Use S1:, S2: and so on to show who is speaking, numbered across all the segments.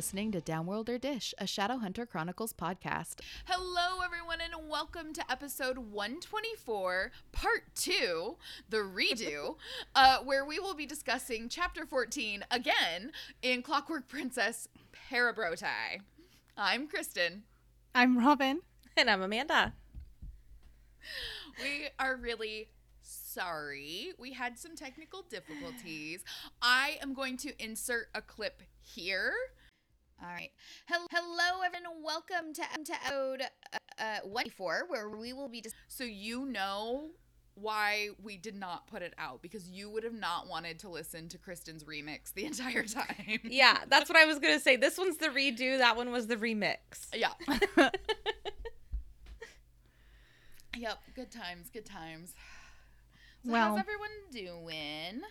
S1: listening to Downworlder Dish, a Shadowhunter Chronicles podcast.
S2: Hello, everyone, and welcome to episode 124, part two, the redo, uh, where we will be discussing chapter 14 again in Clockwork Princess Parabrotai. I'm Kristen.
S1: I'm Robin.
S3: And I'm Amanda.
S2: We are really sorry. We had some technical difficulties. I am going to insert a clip here. All right. Hello, hello everyone. Welcome to, to episode uh, uh, 124, where we will be. Dis- so you know why we did not put it out because you would have not wanted to listen to Kristen's remix the entire time.
S3: Yeah, that's what I was gonna say. This one's the redo. That one was the remix.
S2: Yeah. yep. Good times. Good times. So
S1: Well-
S2: how's everyone doing?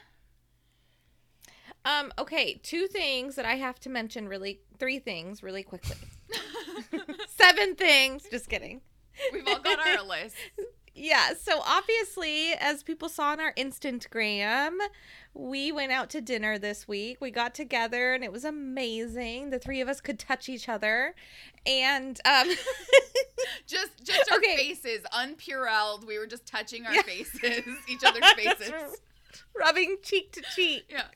S3: Um. Okay. Two things that I have to mention. Really, three things really quickly. Seven things. Just kidding.
S2: We've all got our list.
S3: Yeah, so obviously, as people saw on our Instagram, we went out to dinner this week. We got together and it was amazing. The three of us could touch each other. And um
S2: Just just our
S3: Okay.
S2: faces, unpurelled. We were just touching our
S3: Yeah.
S2: faces, each other's faces.
S3: rubbing cheek to cheek.
S2: Yeah.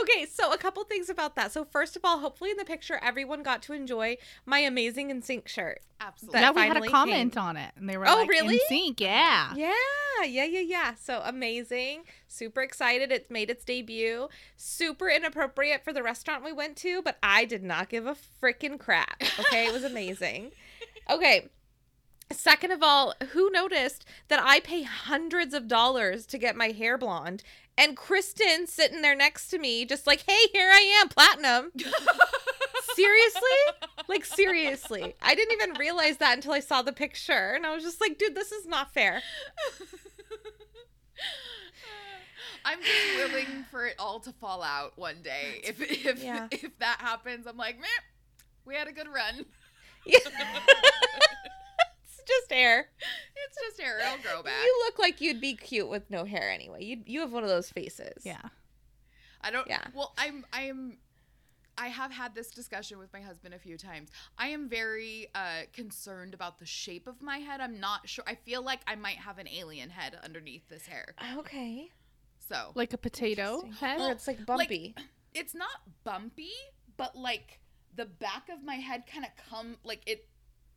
S3: Okay, so a couple things about that. So first of all, hopefully in the picture everyone got to enjoy my amazing in sync shirt.
S2: Absolutely.
S3: That
S1: yeah, we had a comment
S3: came.
S1: on it, and they were
S3: Oh,
S1: like,
S3: really?
S1: "In sync, yeah."
S3: Yeah, yeah, yeah, yeah. So amazing. Super excited. It's made its debut. Super inappropriate for the restaurant we went to, but I did not give a freaking crap. Okay, it was amazing. Okay. Second of all, who noticed that I pay hundreds of dollars to get my hair blonde and Kristen sitting there next to me just like, "Hey, here I am, platinum." seriously? Like seriously. I didn't even realize that until I saw the picture and I was just like, "Dude, this is not fair."
S2: I'm just willing for it all to fall out one day. If if
S3: Yeah.
S2: if that happens, I'm like, meh, we had a good run.
S3: Yeah. it's just hair.
S2: It's just hair. It'll grow back.
S3: You look like you'd be cute with no hair anyway. You you have one of those faces.
S1: Yeah.
S2: I don't.
S3: Yeah.
S2: Well, I'm. I'm. I have had this discussion with my husband a few times. I am very uh, concerned about the shape of my head. I'm not sure. I feel like I might have an alien head underneath this hair.
S3: Okay.
S2: So
S1: Like a potato
S3: Interesting.
S1: head.
S3: Or it's like bumpy.
S2: it's not bumpy, but like the back of my head kind of come like it.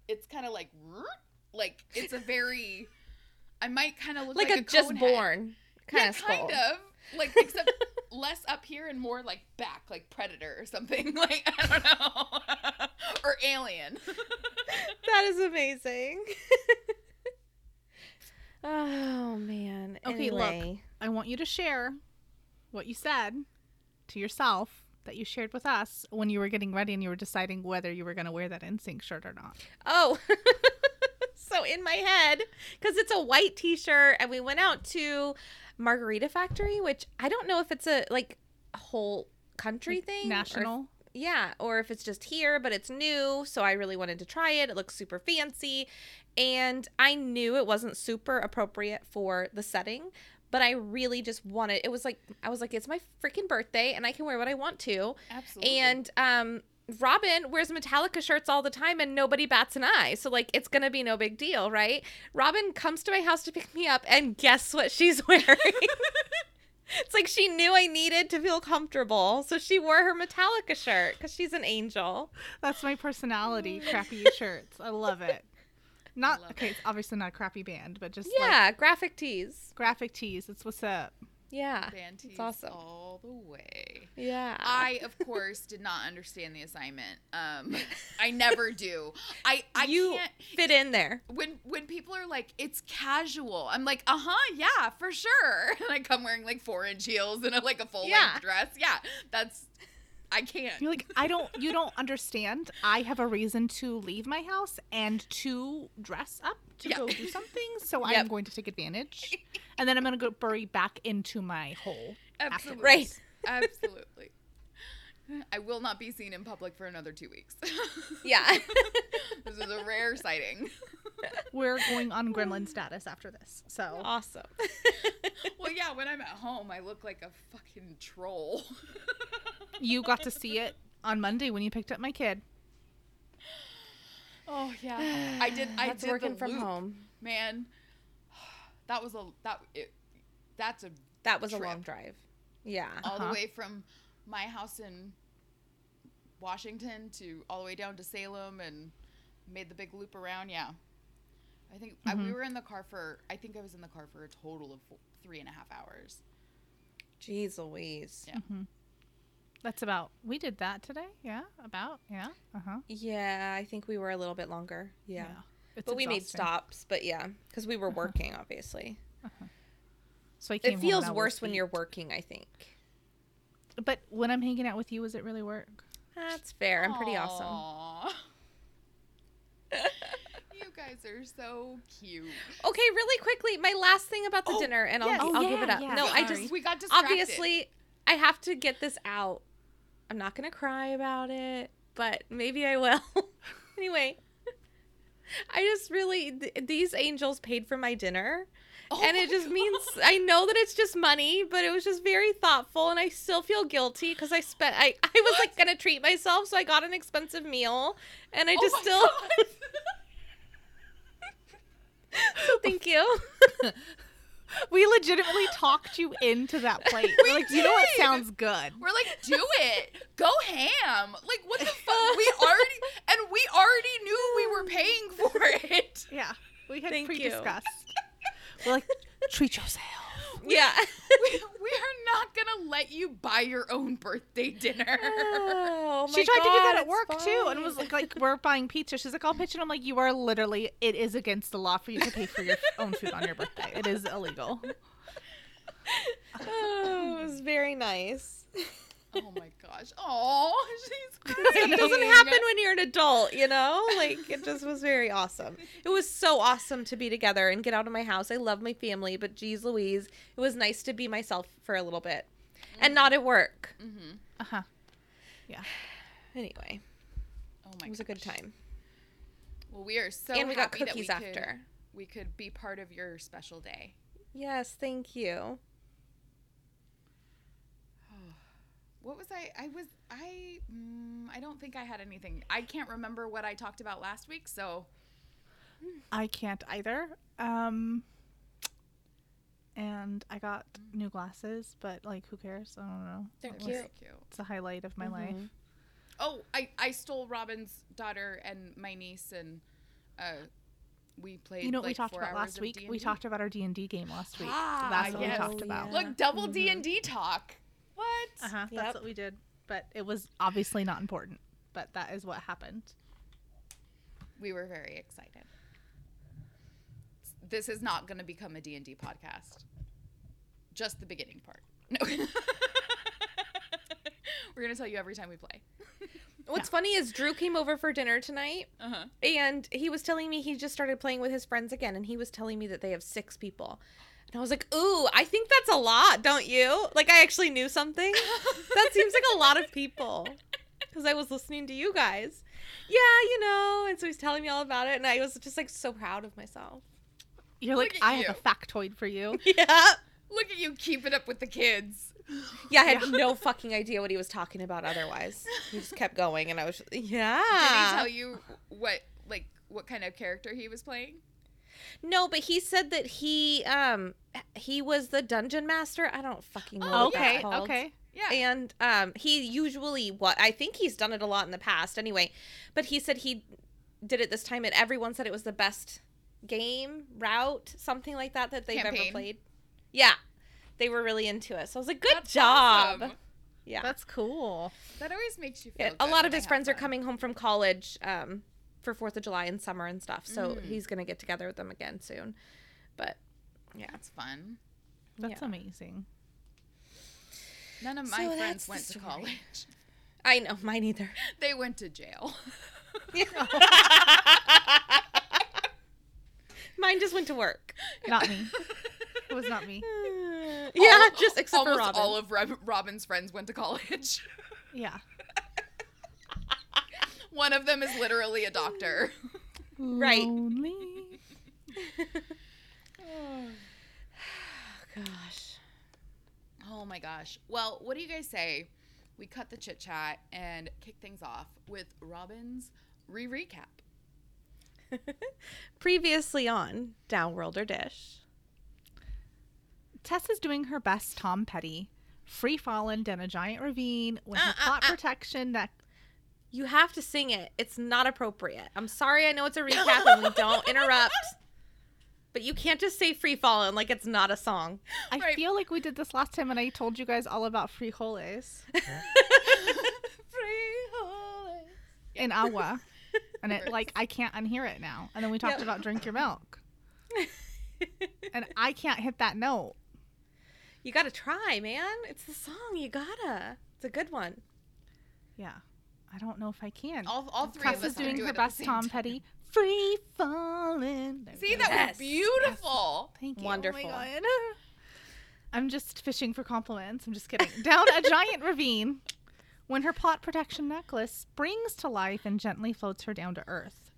S2: It's kind of like like it's a very. I might kind of look
S3: Like,
S2: like,
S3: a, just born kind
S2: yeah,
S3: of skull.
S2: kind of like except less up here and more like back, like predator or something. Like I don't know, or alien.
S3: That is amazing. oh man.
S1: Okay, look. I want you to share what you said to yourself that you shared with us when you were getting ready and you were deciding whether you were going to wear that in sync shirt or not.
S3: Oh. So in my head, because it's a white t-shirt, and we went out to Margarita Factory, which I don't know if it's a like whole country
S1: Like,
S3: thing. or
S1: National.
S3: yeah, or if it's just here, but it's new, so I really wanted to try it. It looks super fancy, and I knew it wasn't super appropriate for the setting, but I really just wanted. It was like I was like, it's my freaking birthday, and I can wear what I want to.
S2: Absolutely.
S3: And um Robin wears Metallica shirts all the time and nobody bats an eye. So like it's going to be no big deal, right? Robin comes to my house to pick me up and guess what she's wearing? it's like she knew I needed to feel comfortable. So she wore her Metallica shirt cuz she's an angel.
S1: That's my personality. crappy shirts. I love it. Not
S2: love
S1: okay. It's obviously not a crappy band, but just like
S3: Yeah, graphic tees.
S1: graphic tees. It's what's up.
S3: Yeah.
S2: Fantees
S3: It's awesome.
S2: all the way.
S3: Yeah.
S2: I, of course, did not understand the assignment. Um, I never do. I, I
S3: you
S2: can't.
S3: fit in there.
S2: When when people are like, it's casual, I'm like, uh huh, yeah, for sure. And I come wearing like four inch heels and a, like a full length
S3: Yeah.
S2: dress. Yeah, that's. I can't.
S1: You're like, I don't, you don't understand. I have a reason to leave my house and to dress up to
S2: Yeah.
S1: go do something. So
S3: Yep.
S1: I'm going to take advantage. And then I'm going to go bury back into my hole.
S2: Absolutely.
S3: Right.
S2: Absolutely. I will not be seen in public for another two weeks.
S3: Yeah.
S2: this is a rare sighting.
S1: We're going on gremlin status after this. So
S3: awesome.
S2: Well, yeah, when I'm at home, I look like a fucking troll.
S1: you got to see it on Monday when you picked up my kid.
S2: Oh yeah, I did. I
S3: That's
S2: did
S3: working
S2: the
S3: from
S2: loop,
S3: home.
S2: man. That was a that it, that's a
S3: That was a long drive. Yeah.
S2: all
S1: Uh-huh.
S2: the way from my house in Washington to all the way down to Salem and made the big loop around. Yeah, I think I, we
S1: Mhm.
S2: were in the car for. I think I was in the car for a total of four, three and a half hours.
S3: Jeez Louise.
S2: Yeah.
S1: hmm That's about. We did that today. Yeah. About. Yeah. Uh huh.
S3: Yeah, I think we were a little bit longer. Yeah.
S1: It's
S3: But we made stops, but yeah, because we were
S1: Uh-huh.
S3: working, obviously.
S1: So I came
S3: It feels
S1: and
S3: worse when you're working, I think.
S1: But when I'm hanging out with you, is it really work?
S3: That's fair. I'm pretty awesome.
S2: You guys are so cute.
S3: Okay, really quickly, my last thing about the
S2: Oh,
S3: dinner, and
S2: yes.
S3: I'll,
S1: Oh,
S3: I'll give it up.
S1: yeah,
S3: no, I just
S2: We got distracted.
S3: obviously I have to get this out. I'm not gonna cry about it, but maybe I will. anyway, I just really th- these angels paid for my dinner.
S2: Oh
S3: and it just
S2: God.
S3: means I know that it's just money, but it was just very thoughtful, and I still feel guilty because I spent I I was like gonna treat myself, so I got an expensive meal, and I
S2: Oh
S3: just
S2: my
S3: still. So thank you.
S1: We legitimately talked you into that plate. We're like, you know what sounds good?
S2: We're like, do it. Go ham. Like, what the fuck? We already, and we already knew we were paying for it.
S1: Yeah. We had
S3: Thank
S1: pre-discussed. We're like, treat yourself.
S3: Yeah.
S2: We, we are not going to let you buy your own birthday dinner.
S3: Oh,
S1: she tried to do that at work
S3: it's
S1: too, and was like, like, we're buying pizza. She's like, I'll pitch it. I'm like, you are literally. It is against the law for you to pay for your own food on your birthday. It is illegal.
S3: oh, it was very nice.
S2: Oh my gosh. Oh, she's
S3: It doesn't happen when you're an adult, you know? Like, it just was very awesome. It was so awesome to be together and get out of my house. I love my family, but geez Louise, it was nice to be myself for a little bit and not at work.
S2: Mm-hmm.
S1: Uh huh. Yeah.
S3: Anyway,
S2: Oh my
S3: it was a good time.
S2: Well, we are so
S3: and we got
S2: happy that
S3: cookies
S2: we could-
S3: after.
S2: we could be part of your special day.
S3: Yes, thank you.
S2: What was I? I was I. Mm, I don't think I had anything. I can't remember what I talked about last week. So
S1: I can't either. Um. And I got new glasses, but like, who cares? I don't know.
S3: They're
S1: It
S3: cute.
S2: cute.
S1: It's a highlight of my life.
S3: Mhm.
S2: Oh, I I stole Robin's daughter and my niece and uh, we played.
S1: You know what we talked about last week? We
S2: D&D.
S1: talked about our D and D game last week.
S2: Ah,
S1: That's what
S2: yes.
S1: we talked about.
S2: Look, double
S1: Mhm.
S2: D and D talk. What?
S1: Uh huh.
S3: Yep.
S1: That's what we did. But it was obviously not important. But that is what happened.
S2: We were very excited. This is not going to become a D and D podcast. Just the beginning part. No. we're going to tell you every time we play.
S3: What's funny is Drew came over for dinner tonight
S2: Uh huh.
S3: and he was telling me he just started playing with his friends again and he was telling me that they have six people. And I was like, "Ooh, I think that's a lot, don't you?" Like I actually knew something. that seems like a lot of people. Cuz I was listening to you guys. Yeah, you know, and so he's telling me all about it and I was just like so proud of myself.
S1: You're
S2: Look
S1: like, I
S2: you.
S1: have a factoid for you.
S3: Yeah.
S2: Look at you keeping up with the kids.
S3: Yeah, I had no fucking idea what he was talking about otherwise. He just kept going and I was just, yeah.
S2: Did he tell you what like what kind of character he was playing?
S3: No, but he said that he um he was the dungeon master. I don't fucking know.
S2: Oh,
S1: okay. Okay.
S2: Yeah.
S3: And um he usually what I think he's done it a lot in the past anyway. But he said he did it this time and everyone said it was the best game route, something like that that they've ever played. Yeah. They were really into it. So I was like, good
S2: That's
S3: job.
S2: awesome.
S3: Yeah.
S1: That's cool.
S2: That always makes you feel
S3: Yeah,
S2: good
S3: a lot of his friends are coming home from college um, for Fourth of July and summer and stuff. So
S2: Mm.
S3: he's gonna get together with them again soon. But yeah,
S2: That's fun.
S1: That's
S3: Yeah.
S1: amazing.
S2: None of
S3: So
S2: my friends went to college.
S3: I know mine either.
S2: They went to jail.
S3: Mine just went to work.
S1: Not me. It was not me.
S3: yeah,
S2: All-
S3: just except for
S2: almost
S3: Robin.
S2: all of Rob- Robin's friends went to college.
S1: Yeah.
S2: One of them is literally a doctor.
S3: Right.
S1: Lonely.
S3: Gosh.
S2: Oh my gosh. Well, what do you guys say? we cut the chit chat and kick things off with Robin's re recap.
S3: Previously on Downworlder Dish.
S1: Tess is doing her best Tom Petty, free fallen down a giant ravine when her
S3: Uh, uh,
S1: plot
S3: uh.
S1: protection neck.
S3: You have to sing it. It's not appropriate. I'm sorry. I know it's a recap and we don't interrupt. But you can't just say free falling like it's not a song.
S1: I
S2: Right.
S1: feel like we did this last time and I told you guys all about frijoles in agua. And it like I can't unhear it now. And then we talked
S3: Yep.
S1: about drink your milk. And I can't hit that note.
S3: you gotta try, man. It's the song. You gotta. It's a good one.
S1: Yeah. I don't know if I can.
S2: All, all three
S1: Tess
S2: of us
S1: is doing
S2: do
S1: her
S2: it at the
S1: best Tom
S2: time.
S1: Petty. Free falling. There
S2: See, that
S3: Yes.
S2: was beautiful.
S1: Thank you.
S3: Wonderful.
S1: Oh my God. I'm just fishing for compliments. I'm just kidding. Down a giant ravine when her plot protection necklace springs to life and gently floats her down to earth.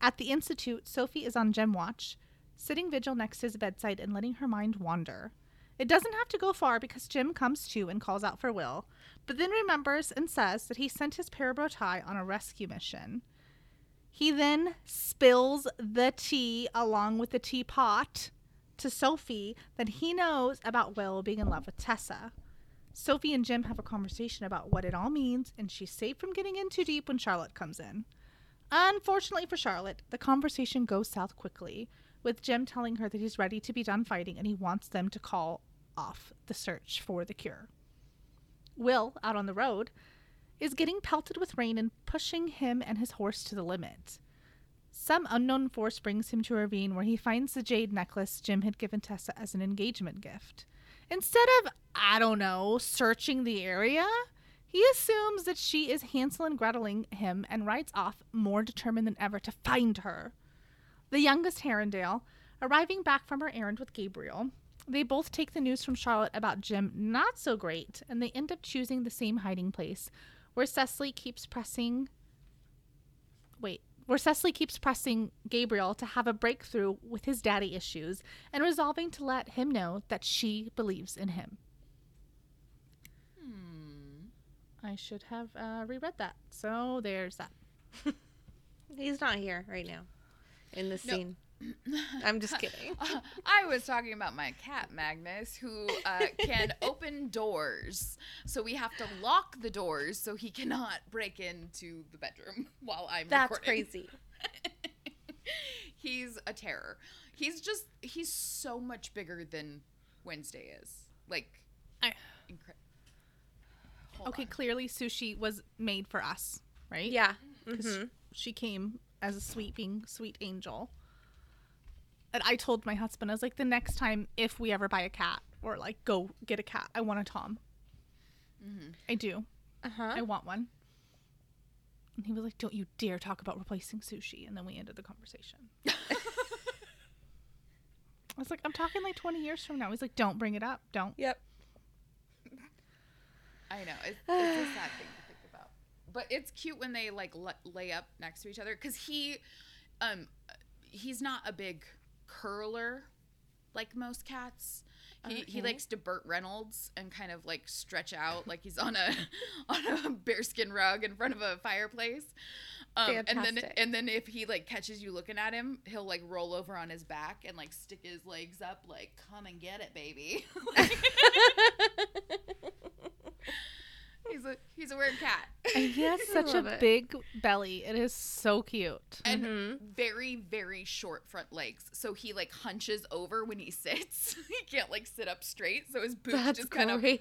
S1: At the Institute, Sophie is on Jem watch, sitting vigil next to his bedside and letting her mind wander. It doesn't have to go far because Jem comes to and calls out for Will, but then remembers and says that he sent his Parabro tie on a rescue mission. He then spills the tea along with the teapot to Sophie that he knows about Will being in love with Tessa. Sophie and Jem have a conversation about what it all means, and she's safe from getting in too deep when Charlotte comes in. Unfortunately for Charlotte, the conversation goes south quickly, with Jem telling her that he's ready to be done fighting and he wants them to call off the search for the cure. Will, out on the road, is getting pelted with rain and pushing him and his horse to the limit. Some unknown force brings him to a ravine where he finds the jade necklace Jem had given Tessa as an engagement gift. Instead of, I don't know, searching the area, he assumes that she is Hansel and Greteling him and rides off more determined than ever to find her. The youngest Herondale, arriving back from her errand with Gabriel, they both take the news from Charlotte about Jem not so great, and they end up choosing the same hiding place, where Cecily keeps pressing. Wait, where Cecily keeps pressing Gabriel to have a breakthrough with his daddy issues and resolving to let him know that she believes in him.
S2: Hmm.
S1: I should have uh, reread that. So there's that.
S3: He's not here right now in the
S2: No.
S3: scene. I'm just kidding.
S2: I was talking about my cat Magnus, who uh, can open doors. So we have to lock the doors so he cannot break into the bedroom while I'm
S3: That's
S2: recording.
S3: crazy.
S2: he's a terror. He's just he's so much bigger than Wednesday is. Like,
S1: I-
S2: incredible.
S1: Okay, clearly sushi was made for us, right?
S3: Yeah.
S1: 'Cause
S3: Mhm.
S1: she came as a sweeping, sweet angel. And I told my husband, I was like, the next time if we ever buy a cat or like go get a cat, I want a Tom. I do.
S3: Uh-huh.
S1: I want one. And he was like, don't you dare talk about replacing sushi. And then we ended the conversation. I was like, I'm talking like 20 years from now. He's like, don't bring it up. Don't.
S3: Yep.
S2: I know it's, it's a sad thing to think about, but it's cute when they like l- lay up next to each other because he, um, he's not a big curler like most cats. He, he likes to Burt Reynolds and kind of like stretch out like he's on a on a bearskin rug in front of a fireplace. Um, and then and then if he like catches you looking at him, he'll like roll over on his back and like stick his legs up like come and get it, baby. he's a he's a weird cat.
S1: And he has such a
S3: it.
S1: big belly. It is so cute.
S2: and
S3: Mhm.
S2: very very short front legs so he like hunches over when he sits he can't like sit up straight so his boots
S3: That's
S2: just kind of
S3: great.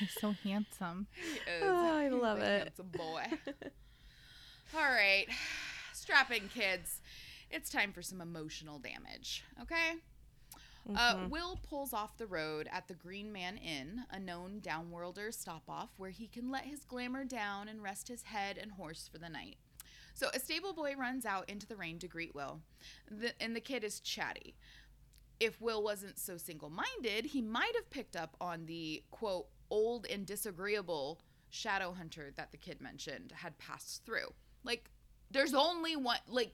S1: He's so handsome.
S2: He is.
S3: Oh, I
S2: He's
S3: love
S2: a
S3: it.
S2: handsome boy all right strap in kids it's time for some emotional damage okay Uh,
S3: Mhm.
S2: Will pulls off the road at the Green Man Inn, a known downworlder stop off where he can let his glamour down and rest his head and horse for the night. So a stable boy runs out into the rain to greet Will, the, and the kid is chatty. If Will wasn't so single minded, he might have picked up on the quote, old and disagreeable shadow hunter that the kid mentioned had passed through. Like, there's only one, like,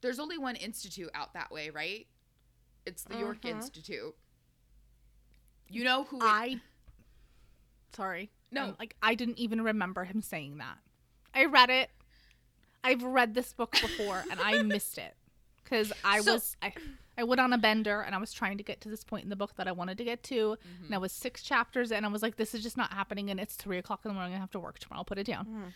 S2: there's only one institute out that way, right? It's the York
S3: Mhm.
S2: Institute. You know who? it-
S1: I. Sorry.
S2: No.
S1: Um, like I didn't even remember him saying that. I read it. I've read this book before and I missed it because I
S3: So-
S1: was I, I went on a bender and I was trying to get to this point in the book that I wanted to get to, and I was six chapters and I was like, this is just not happening, and it's three o'clock in the morning. I have to work tomorrow. I'll put it down.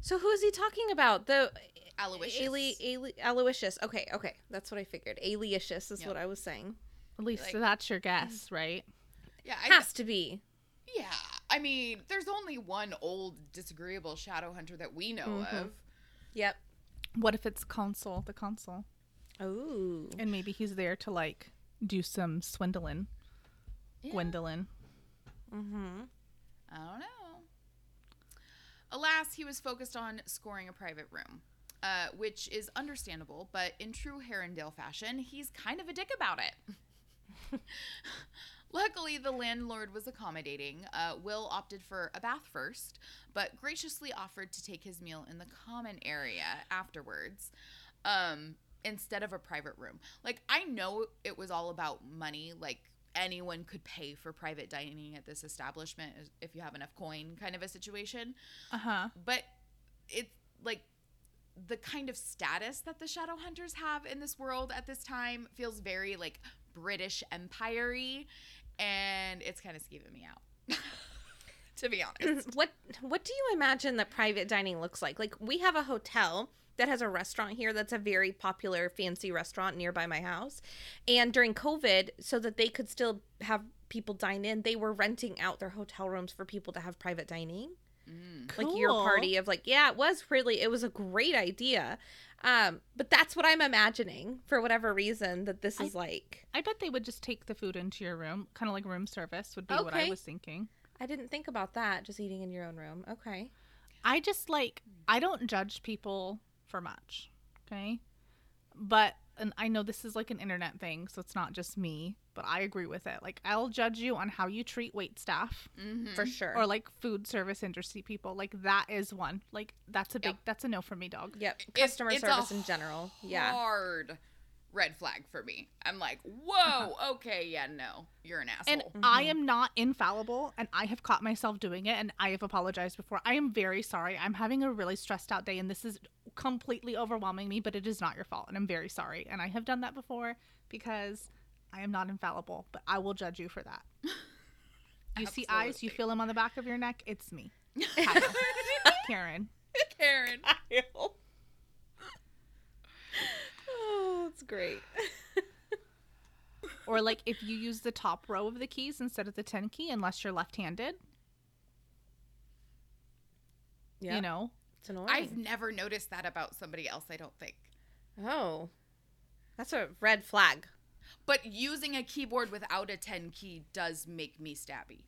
S3: So who is he talking about? The
S2: Aloysius.
S3: Ali, Ali, Aloysius. Okay, okay, that's what I figured. Aloysius is
S2: Yep.
S3: what I was saying.
S1: At least
S2: Like-
S1: that's your guess, right?
S2: Yeah, I,
S3: Has to be.
S2: yeah. I mean, there's only one old disagreeable shadow hunter that we know
S3: Mhm.
S2: of.
S3: Yep.
S1: What if it's consul, the consul,
S3: Oh.
S1: and maybe he's there to like do some swindling,
S2: Yeah.
S1: Gwendolyn.
S3: Mm-hmm.
S2: I don't know. Alas, he was focused on scoring a private room, uh, which is understandable, but in true Herondale fashion, he's kind of a dick about it. Luckily, the landlord was accommodating. Uh, Will opted for a bath first, but graciously offered to take his meal in the common area afterwards um, instead of a private room. Like, I know it was all about money. Like, anyone could pay for private dining at this establishment if you have enough coin, kind of a situation.
S1: Uh huh.
S2: But it's like the kind of status that the shadow hunters have in this world at this time feels very like British Empire and it's kind of skeeving me out. to be honest.
S3: what What do you imagine that private dining looks like? Like we have a hotel that has a restaurant here that's a very popular fancy restaurant nearby my house. And during COVID, so that they could still have people dine in, they were renting out their hotel rooms for people to have private dining.
S2: Mm.
S3: Like your party of like, yeah, it was really it was a great idea. Um, but that's what I'm imagining for whatever reason that this
S1: I-
S3: is like.
S1: I bet they would just take the food into your room, kind of like room service would be what I was thinking.
S3: I didn't think about that, just eating in your own room. Okay.
S1: I just like I don't judge people for much, okay? But and I know this is like an internet thing, so it's not just me, but I agree with it. Like I'll judge you on how you treat wait staff
S2: Mhm.
S3: For sure.
S1: or like food service industry people. Like that is one. Like that's a big
S2: Yep.
S1: that's a no for me, dog.
S3: Yep.
S2: It's-
S3: Customer
S2: it's a
S3: service in general. Yeah.
S2: Hard red flag for me. I'm like, whoa, uh-huh. okay, yeah, no, you're an asshole.
S1: And I mm-hmm. am not infallible, and I have caught myself doing it, and I have apologized before. I am very sorry. I'm having a really stressed out day, and this is completely overwhelming me, but it is not your fault, and I'm very sorry. And I have done that before because I am not infallible, but I will judge you for that. You see eyes, you feel them on the back of your neck. It's me, Karen.
S2: Karen.
S3: oh, it's great.
S1: Or like if you use the top row of the keys instead of the 10 key, unless you're left handed,
S3: Yeah.
S1: you know.
S3: it's annoying.
S2: I've never noticed that about somebody else, I don't think.
S3: oh, that's a red flag.
S2: But using a keyboard without a 10 key does make me stabby.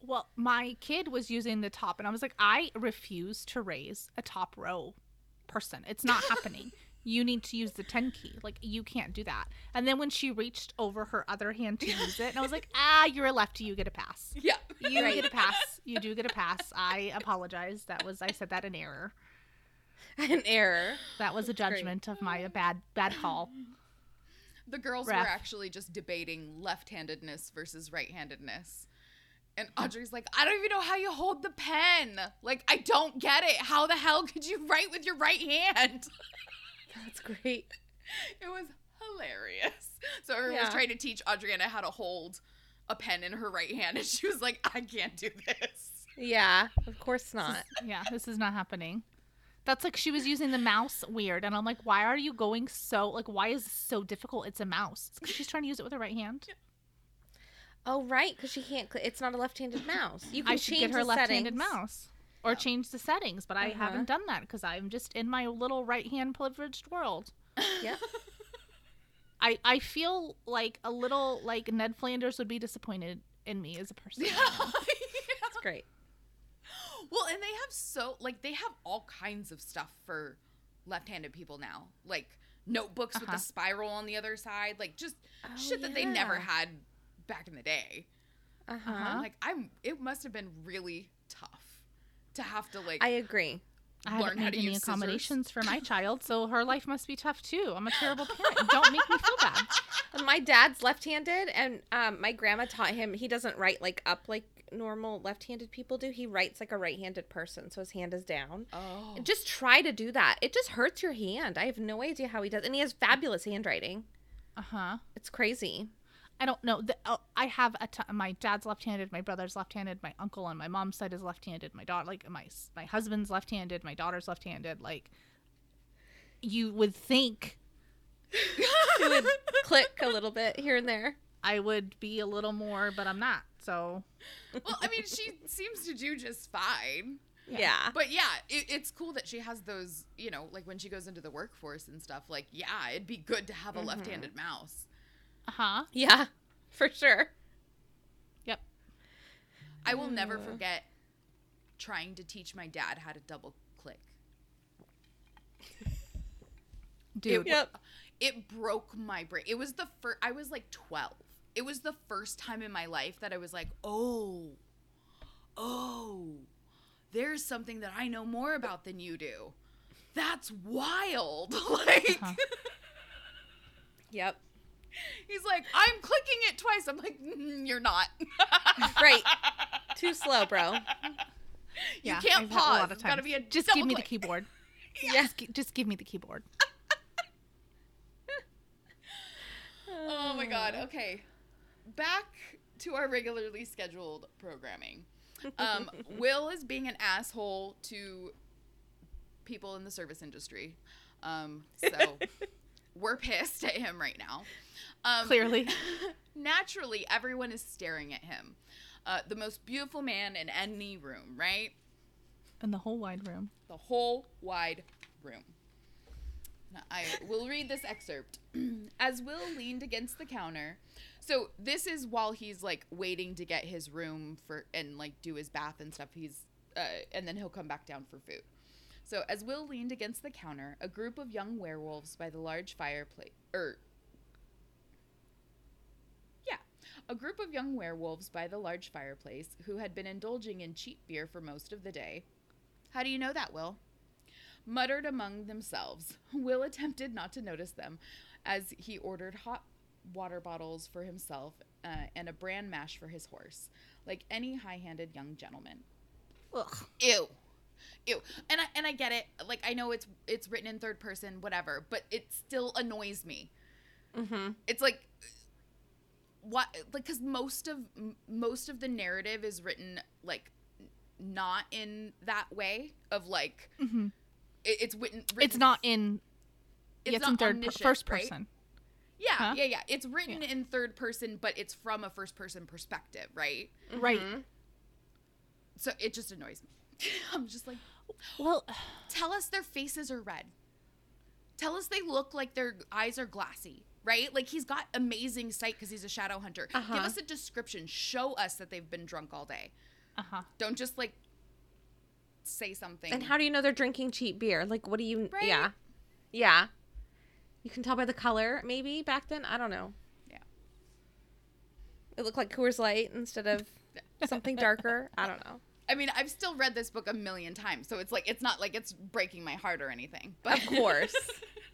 S1: Well, my kid was using the top, and I was like, I refuse to raise a top row person. It's not happening. You need to use the 10 key. Like, you can't do that. And then when she reached over her other hand to use it, and I was like, ah, you're a lefty. You get a pass.
S2: Yeah.
S1: You get a pass. You do get a pass. I apologize. That was, I said that in error.
S3: An error.
S1: That was a
S3: That's great.
S1: judgment of my bad, bad call.
S2: The girls
S1: Ref.
S2: were actually just debating left-handedness versus right-handedness. And Audrey's like, I don't even know how you hold the pen. Like, I don't get it. How the hell could you write with your right hand?
S3: That's great.
S2: It was hilarious. So everyone was trying to teach Adriana how to hold a pen in her right hand, and she was like, I can't do this.
S3: Yeah, of course not.
S1: Yeah, this is not happening. That's like she was using the mouse weird, and I'm like, why are you going so like? Why is this so difficult? It's a mouse. It's 'cause she's trying to use it with her right hand.
S3: Oh, right, because she can't. Cl- it's not a left-handed mouse. You can
S1: I should
S3: change
S1: get her
S3: the
S1: left-handed
S3: settings.
S1: mouse or change the settings, but I
S3: Uh-huh.
S1: haven't done that because I'm just in my little right-hand privileged world.
S3: Yeah.
S1: I I feel like a little like Ned Flanders would be disappointed in me as a person. right now.
S3: That's great.
S2: Well, and they have so like they have all kinds of stuff for left-handed people now, like notebooks with
S1: Uh-huh.
S2: the spiral on the other side, like just
S3: Oh,
S2: shit that they never had back in the day.
S3: Uh
S1: Uh-huh.
S3: huh.
S2: Like I'm, it must have been really tough to have to like
S3: I agree.
S1: I
S2: learn
S1: haven't
S2: how
S1: made
S2: to
S1: any
S2: use scissors.
S1: accommodations for my child, so her life must be tough too. I'm a terrible parent. Don't make me feel bad.
S3: My dad's left-handed, and um, my grandma taught him he doesn't write like up like normal left-handed people do. He writes like a right-handed person, so his hand is down.
S2: Oh.
S3: Just try to do that. It just hurts your hand. I have no idea how he does, and he has fabulous handwriting.
S1: Uh huh.
S3: It's crazy.
S1: I don't know. The, uh, I have a t- my dad's left-handed, my brother's left-handed, my uncle on my mom's side is left-handed, my daughter, like my my husband's left-handed, my daughter's left-handed. Like, you would think
S3: It would click a little bit here and there.
S1: I would be a little more, but I'm not. So
S2: well, I mean, she seems to do just fine.
S3: Yeah.
S2: But yeah, it, it's cool that she has those, you know, like when she goes into the workforce and stuff. Like, yeah, it'd be good to have a left-handed mouse.
S1: Uh huh.
S3: Yeah, for sure.
S1: Yep.
S2: I will never forget trying to teach my dad how to double click.
S1: Dude.
S2: It, it broke my brain. It was the first. I was like twelve. It was the first time in my life that I was like, oh, oh, there's something that I know more about than you do. That's wild. like.
S1: Uh-huh.
S3: Yep.
S2: He's like, I'm clicking it twice. I'm like, "Mm, you're not.
S3: Right. Too slow, bro.
S2: You
S1: Yeah,
S2: can't
S1: I've had a
S2: pause.
S1: lot of
S2: It's got to be a
S1: Just give me the keyboard.
S3: Yeah.
S1: Just, just give me the keyboard.
S2: Oh my god. Okay. Back to our regularly scheduled programming. Um, Will is being an asshole to people in the service industry. Um, so we're pissed at him right now. Um,
S1: Clearly.
S2: Naturally, everyone is staring at him. Uh, the most beautiful man in any room, right?
S1: In the whole wide room.
S2: the whole wide room. Now, I will read this excerpt. As Will leaned against the counter, so this is while he's like waiting to get his room for and like do his bath and stuff. He's uh, and then he'll come back down for food. So as Will leaned against the counter, a group of young werewolves by the large fireplace, er, yeah, a group of young werewolves by the large fireplace who had been indulging in cheap beer for most of the day. How do you know that, Will? Muttered among themselves. Will attempted not to notice them as he ordered hot water bottles for himself uh, and a bran mash for his horse, like any high handed young gentleman.
S1: Ugh.
S2: Ew. Ew. And I and I get it. Like I know it's it's written in third person, whatever, but it still annoys me.
S3: Mm-hmm.
S2: It's like what like cuz most of m- most of the narrative is written like not in that way of like
S1: hmm
S2: it, it's written, written
S1: It's not in.
S2: it's
S1: It's, in
S2: not
S1: third, per-
S2: omniscient,
S1: first
S2: right?
S1: person.
S2: Yeah,
S1: Huh?
S2: yeah, yeah. It's written in third person, but it's from a first person perspective, right?
S1: Right.
S2: So it just annoys me. I'm just like,
S1: Well,
S2: tell us their faces are red. Tell us they look like their eyes are glassy, right? Like he's got amazing sight because he's a shadow hunter. Give
S3: Uh-huh.
S2: us a description. Show us that they've been drunk all day.
S1: uh huh.
S2: Don't just like say something.
S3: And how do you know they're drinking cheap beer? Like, what do you?
S2: Right?
S3: Yeah, yeah. You can tell by the color, maybe back then. I don't know.
S2: Yeah.
S3: It looked like Coors Light instead of something darker. I don't know.
S2: I mean, I've still read this book a million times, so it's like it's not like it's breaking my heart or anything. But
S3: Of course.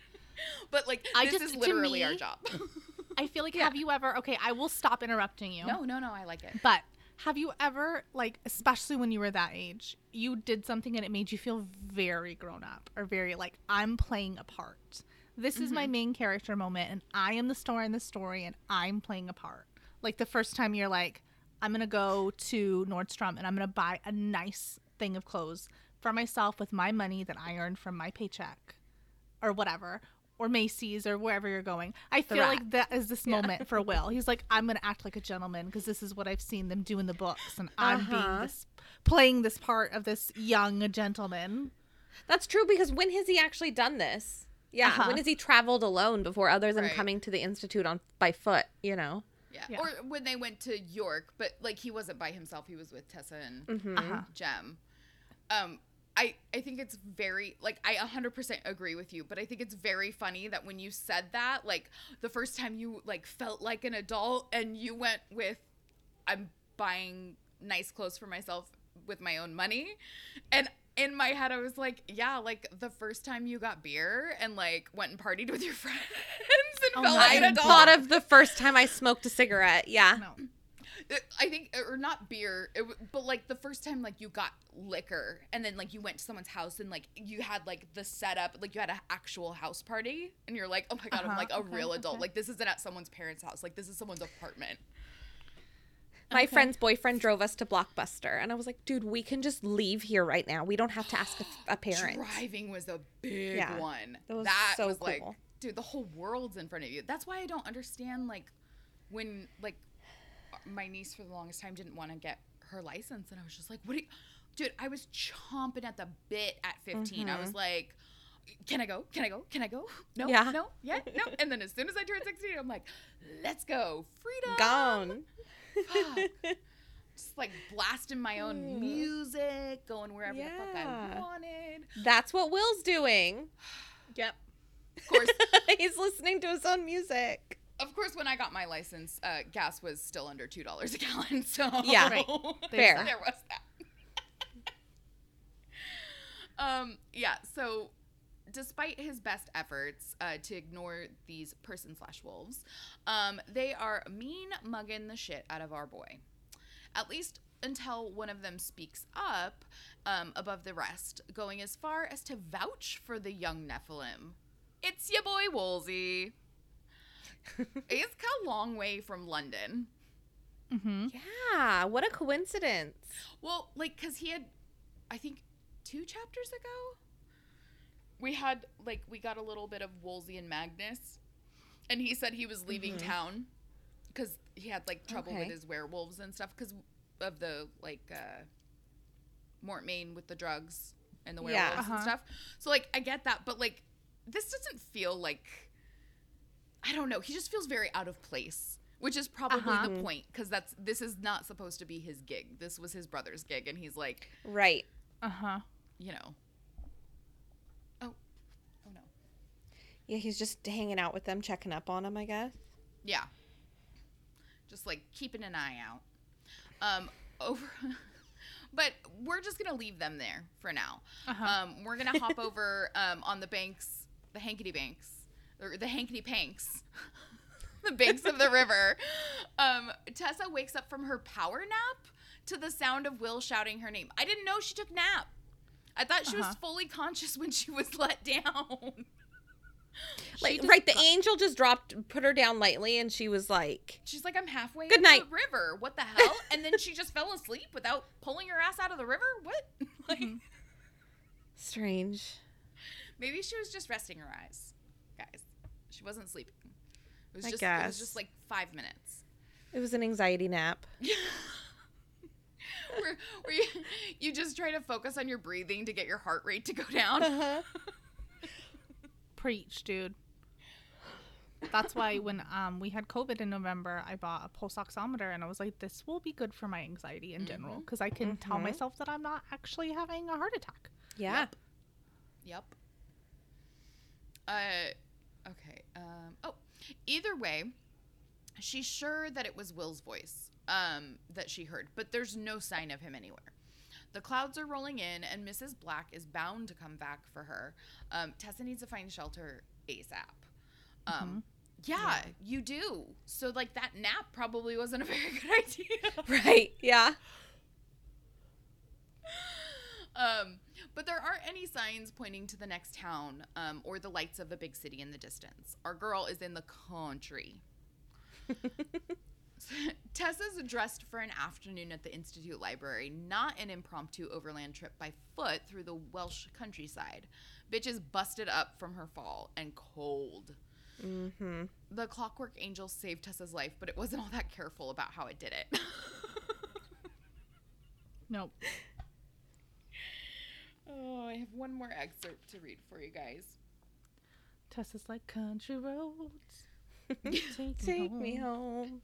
S2: but like
S1: I
S2: this
S1: just-
S2: is literally our job.
S1: I feel like
S3: Yeah.
S1: have you ever? Okay, I will stop interrupting you.
S2: no, no, no, I like it.
S1: But have you ever, like, especially when you were that age, you did something and it made you feel very grown up or very like, I'm playing a part. This is my mm-hmm. main character moment and I am the star in the story and I'm playing a part. Like the first time you're like, I'm going to go to Nordstrom and I'm going to buy a nice thing of clothes for myself with my money that I earned from my paycheck or whatever. Or Macy's or wherever you're going. I feel like that is this
S3: Yeah.
S1: moment for Will. He's like, I'm gonna act like a gentleman because this is what I've seen them do in the books, and I'm
S3: Uh-huh.
S1: being this, playing this part of this young gentleman.
S3: That's true because when has he actually done this? Yeah,
S1: Uh-huh.
S3: when has he traveled alone before other than
S2: Right.
S3: coming to the institute on by foot? You know.
S2: Yeah.
S1: Yeah.
S2: Or when they went to York, but like he wasn't by himself. He was with Tessa and
S3: Mm-hmm.
S1: Uh-huh.
S2: Jem. Um, I I think it's very like I 100% agree with you, but I think it's very funny that when you said that, like the first time you like felt like an adult and you went with I'm buying nice clothes for myself with my own money, and in my head, I was like, yeah, like the first time you got beer and like went and partied with your friends and
S1: Oh
S2: felt like an adult.
S3: I thought of the first time I smoked a cigarette. Yeah.
S1: No.
S2: I think, or not beer, it, but like the first time like you got liquor and then like you went to someone's house and like you had like the setup, like you had an actual house party and you're like, oh my god, I'm
S1: Uh-huh,
S2: like a
S1: okay,
S2: real adult.
S1: okay.
S2: Like this isn't at someone's parents' house. Like this is someone's apartment.
S3: My
S1: Okay.
S3: friend's boyfriend drove us to Blockbuster, and I was like, dude, we can just leave here right now. We don't have to ask a, a parent.
S2: Driving was a big
S3: Yeah,
S2: one.
S3: that was
S2: that
S3: so
S2: was like,
S3: cool.
S2: dude, the whole world's in front of you. That's why I don't understand like when like my niece for the longest time didn't want to get her license, and I was just like, what? Dude, I was chomping at the bit at 15. I was
S3: Mm-hmm.
S2: like. Can I go? Can I go? Can I go? No,
S3: Yeah.
S2: no, yeah, no. And then as soon as I turned 16, I'm like, let's go. Freedom.
S3: Gone.
S2: Fuck. Just like blasting my own music, going wherever the fuck I wanted.
S3: That's what Will's doing.
S1: Yep.
S2: Of course,
S3: He's listening to his own music.
S2: of course, when I got my license, uh, gas was still under two dollars a gallon. So
S3: Yeah.
S1: Right.
S3: Fair.
S2: there was that. um, yeah. So, despite his best efforts uh, to ignore these person slash wolves, um, they are mean mugging the shit out of our boy. At least until one of them speaks up um, above the rest, going as far as to vouch for the young Nephilim. It's your boy Woolsey. He's a long way from London.
S1: Mm-hmm.
S3: Yeah, what a coincidence.
S2: Well, like, cause he had, I think, two chapters ago, we had like we got a little bit of Woolsey and Magnus, and he said he was leaving town because he had like trouble with his werewolves and stuff because of the like uh, Mortmain with the drugs and the
S3: Yeah.
S2: werewolves and
S1: Uh-huh.
S2: stuff. So like I get that, but like this doesn't feel like I don't know. He just feels very out of place, which is probably
S1: Uh-huh.
S2: the point because that's this is not supposed to be his gig. This was his brother's gig, and he's like,
S3: Right.
S1: Uh huh.
S2: you know, oh, oh no,
S3: Yeah, he's just hanging out with them, checking up on them, I guess.
S2: yeah, just like keeping an eye out. Um, over, but we're just gonna leave them there for now.
S1: Uh-huh.
S2: Um, we're gonna hop over um on the banks, the hankety banks, or the hankety panks. the banks of the river. Um, Tessa wakes up from her power nap to the sound of Will shouting her name. I didn't know she took nap. I thought she was
S1: Uh-huh.
S2: fully conscious when she was let down.
S3: Like, right, the angel just dropped, put her down lightly, and she was like,
S2: She's like, I'm halfway
S3: Good night.
S2: the river. What the hell? and then she just fell asleep without pulling her ass out of the river. What? like,
S1: Mhm.
S3: strange.
S2: maybe she was just resting her eyes, guys. She wasn't sleeping. It was
S3: I
S2: just. It was just like five minutes.
S3: It was an anxiety nap.
S2: where, where you, you just try to focus on your breathing to get your heart rate to go down.
S3: Uh-huh.
S1: Preach, dude. That's why when um we had COVID in November, I bought a pulse oximeter and I was like, this will be good for my anxiety in general because I can tell
S3: Mhm.
S1: myself that I'm not actually having a heart attack.
S3: Yeah.
S2: Yep. Yep. Uh, okay. Um, oh, either way, she's sure that it was Will's voice um, that she heard, but there's no sign of him anywhere. The clouds are rolling in, and Mrs. Black is bound to come back for her. Um, Tessa needs to find shelter ASAP. Um, yeah, you do. So, like, that nap probably wasn't a very good idea.
S3: Right. Yeah.
S2: um, but there aren't any signs pointing to the next town um, or the lights of a big city in the distance. Our girl is in the country. Tessa's dressed for an afternoon at the Institute Library, not an impromptu overland trip by foot through the Welsh countryside. Bitch is busted up from her fall and cold.
S3: Mm-hmm.
S2: The Clockwork Angel saved Tessa's life, but it wasn't all that careful about how it did it.
S1: Nope.
S2: oh, I have one more excerpt to read for you guys.
S1: Tessa's like country roads. Take,
S3: Take me home.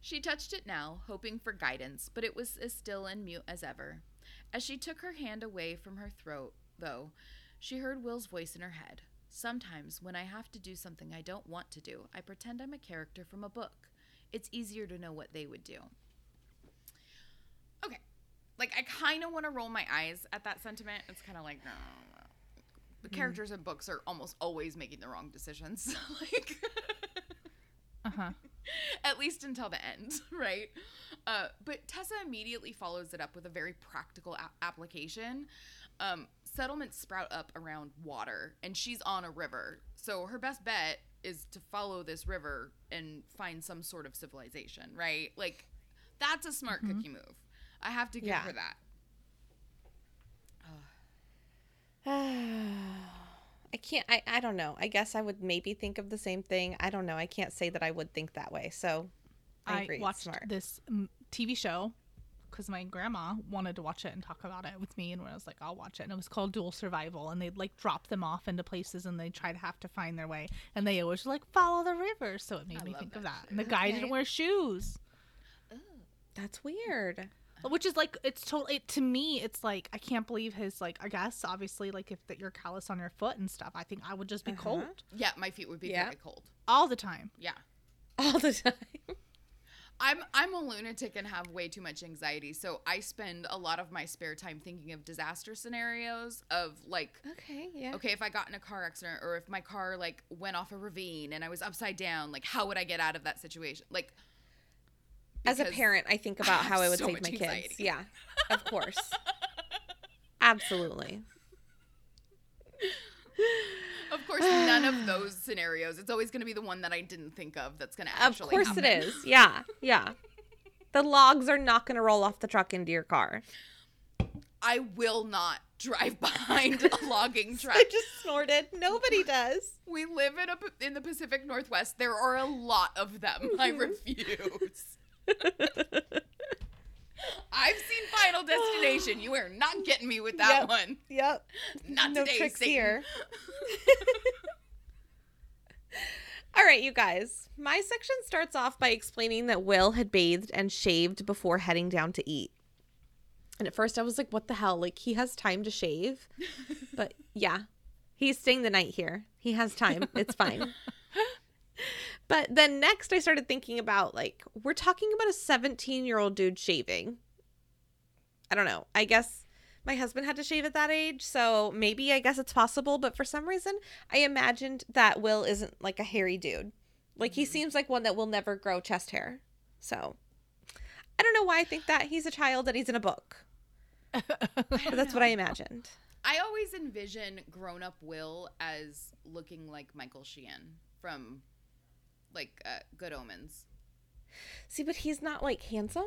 S2: She touched it now, hoping for guidance, but it was as still and mute as ever. As she took her hand away from her throat, though, she heard Will's voice in her head. Sometimes, when I have to do something I don't want to do, I pretend I'm a character from a book. It's easier to know what they would do. Okay. like I kind of want to roll my eyes at that sentiment. It's kind of like no, the characters in books are almost always making the wrong decisions. like
S1: Uh huh.
S2: at least until the end, right? Uh, but Tessa immediately follows it up with a very practical a- application. Um, settlements sprout up around water, and she's on a river. So her best bet is to follow this river and find some sort of civilization, right? Like, that's a smart cookie move. I have to give
S3: Yeah.
S2: her that.
S3: I can't I, I don't know. I guess I would maybe think of the same thing. I don't know. I can't say that I would think that way. So I,
S1: I,
S3: agree. it's
S1: watched
S3: smart.
S1: this mm, TV show because my grandma wanted to watch it and talk about it with me, and when I was like, "I'll watch it," and it was called Dual Survival, and they'd like drop them off into places, and they try to have to find their way, and they always were like follow the river, so it made
S2: I
S1: me
S2: love
S1: think of
S2: that
S1: that. And the guy
S3: Okay.
S1: didn't wear shoes,
S3: That's weird.
S1: Which is like it's totally it, to me. It's like I can't believe his like I guess obviously like if that you're callous on your foot and stuff. I think I would just be
S3: Uh-huh.
S1: cold
S2: Yeah, my feet would be
S3: Yeah.
S2: very cold.
S1: all the time.
S2: Yeah.
S3: All the time.
S2: I'm I'm a lunatic and have way too much anxiety, so I spend a lot of my spare time thinking of disaster scenarios of like
S3: Okay, yeah.
S2: okay, if I got in a car accident or if my car like went off a ravine and I was upside down, like how would I get out of that situation? Like
S3: As a parent, I think about
S2: I
S3: how I would
S2: so
S3: save my kids. Yeah. Of course. Absolutely.
S2: Of course, none of those scenarios. It's always going to be the one that I didn't think of that's going to actually Of
S3: course
S2: happen.
S3: it is. Yeah. Yeah. The logs are not going to roll off the truck into your car.
S2: I will not drive behind a logging truck.
S3: I just snorted. Nobody does.
S2: We live in a in the Pacific Northwest. There are a lot of them. I
S3: Mm-hmm.
S2: refuse. I've seen Final Destination. You are not getting me with that
S3: Yep.
S2: one.
S3: Yep.
S2: Not
S3: no
S2: today,
S3: tricks
S2: Satan.
S3: here. All right, you guys. My section starts off by explaining that Will had bathed and shaved before heading down to eat. And at first I was like, what the hell? Like, he has time to shave. But yeah, he's staying the night here. He has time. It's fine. But then next I started thinking about like, we're talking about a 17 year old dude shaving. I don't know. I guess my husband had to shave at that age, so maybe I guess it's possible. But for some reason, I imagined that Will isn't like a hairy dude. Like he mm-hmm. seems like one that will never grow chest hair. So I don't know why I think that he's a child and he's in a book, but that's what I imagined.
S2: I always envision grown up Will as looking like Michael Sheehan from like uh, Good Omens.
S3: See, but he's not like handsome.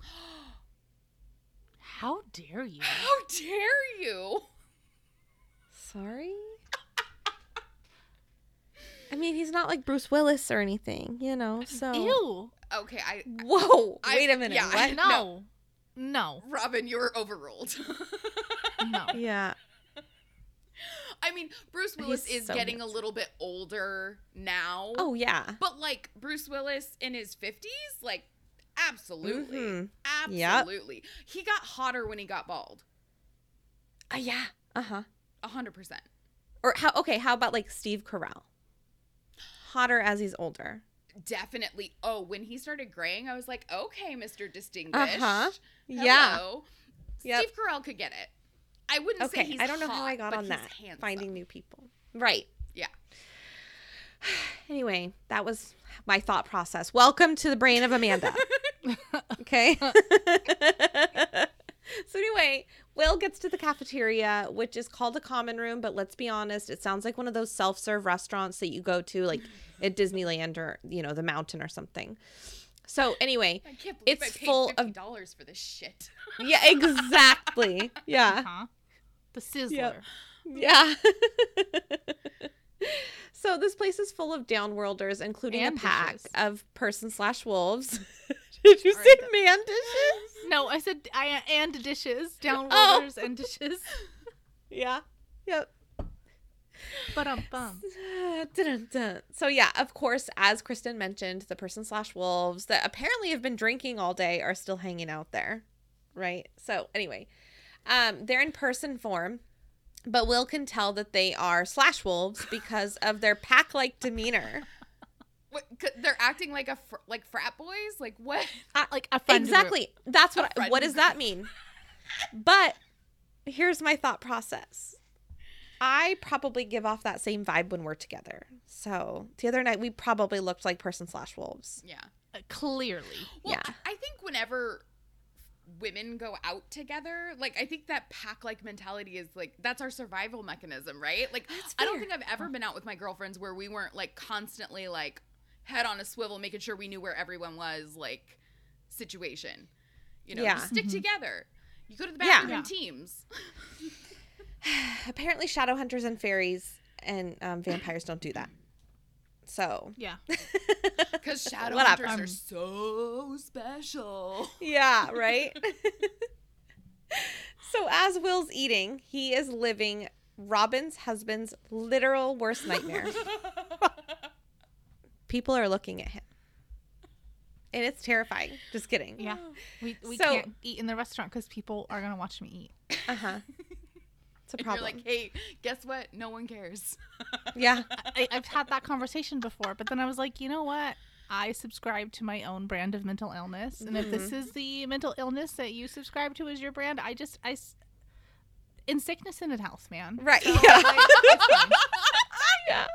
S1: How dare you?
S2: How dare you?
S3: Sorry. I mean, he's not like Bruce Willis or anything, you know. So
S1: Ew.
S2: Okay, I
S3: Whoa!
S2: I-
S3: wait a minute.
S2: yeah, I-
S3: what?
S1: No. No.
S2: Robin, you're overruled.
S1: No.
S3: Yeah.
S2: I mean, Bruce Willis
S3: He's
S2: is
S3: so
S2: getting a little bit older now.
S3: Oh yeah.
S2: But like Bruce Willis in his 50s, like absolutely.
S3: Mhm. Yep.
S2: Absolutely. He got hotter when he got bald.
S3: Uh, yeah. Uh huh.
S2: A 100%.
S3: Or how? Okay. How about like Steve Carell? Hotter as he's older.
S2: Definitely. Oh, when he started graying, I was like, okay, Mr. Distinguished.
S3: Uh-huh. Yeah.
S2: Hello.
S3: Yep.
S2: Steve Carell could get it. I wouldn't say
S3: Okay.
S2: he's
S3: I don't know how I got on that.
S2: handsome.
S3: Finding new people. Right.
S2: Yeah.
S3: Anyway, that was my thought process. Welcome to the brain of Amanda. okay. so anyway, Will gets to the cafeteria, which is called a common room, but let's be honest, it sounds like one of those self-serve restaurants that you go to like at Disneyland or, you know, the mountain or something. So anyway,
S2: I can't believe
S3: It's
S2: I paid
S3: full of-
S2: fifty dollars for this shit.
S3: yeah, exactly. Yeah.
S1: Huh? The sizzler.
S3: Yeah. so this place is full of downworlders, including
S1: And
S3: a pack
S1: dishes.
S3: of person slash wolves. Did you say
S2: right,
S3: man dishes?
S1: No, I said I and dishes,
S3: Oh.
S1: and dishes.
S3: Yeah. Yep.
S1: But um bum.
S3: So yeah, of course, as Kristen mentioned, the person slash wolves that apparently have been drinking all day are still hanging out there, right? So anyway, um, they're in person form, but Will can tell that they are slash wolves because of their pack-like demeanor.
S2: What, c- they're acting like a fr- like frat boys. Like what?
S1: Uh, like a friend group.
S3: exactly. That's what. I, what does that mean? But here's my thought process. I probably give off that same vibe when we're together. So the other night we probably looked like person slash wolves.
S2: Yeah.
S1: Uh, clearly.
S2: Well,
S3: Yeah.
S2: I think whenever women go out together, like I think that pack like mentality is like that's our survival mechanism, right? Like I don't think I've ever been out with my girlfriends where we weren't like constantly like head on a swivel making sure we knew where everyone was like situation. You know,
S3: Yeah.
S2: you stick
S1: Mhm.
S2: together. You go to the
S3: Yeah.
S2: bathroom in teams.
S3: Apparently, shadow hunters and fairies and um, vampires don't do that. So
S1: Yeah.
S2: Because shadow hunters are so special.
S3: yeah, right. so as Will's eating, he is living Robin's husband's literal worst nightmare. People are looking at him. And it's terrifying. Just kidding.
S1: Yeah. We, we
S3: So-
S1: can't eat in the restaurant because people are going to watch me eat.
S3: Uh huh. It's a problem.
S2: you're like, hey, guess what? No one cares.
S3: Yeah.
S1: I, I've had that conversation before, but then I was like, you know what? I subscribe to my own brand of mental illness, and if this mm-hmm. is the mental illness that you subscribe to as your brand, I just I s- in sickness and in health, man.
S3: Right.
S1: So,
S3: yeah.
S1: like, it's fine.
S3: yeah.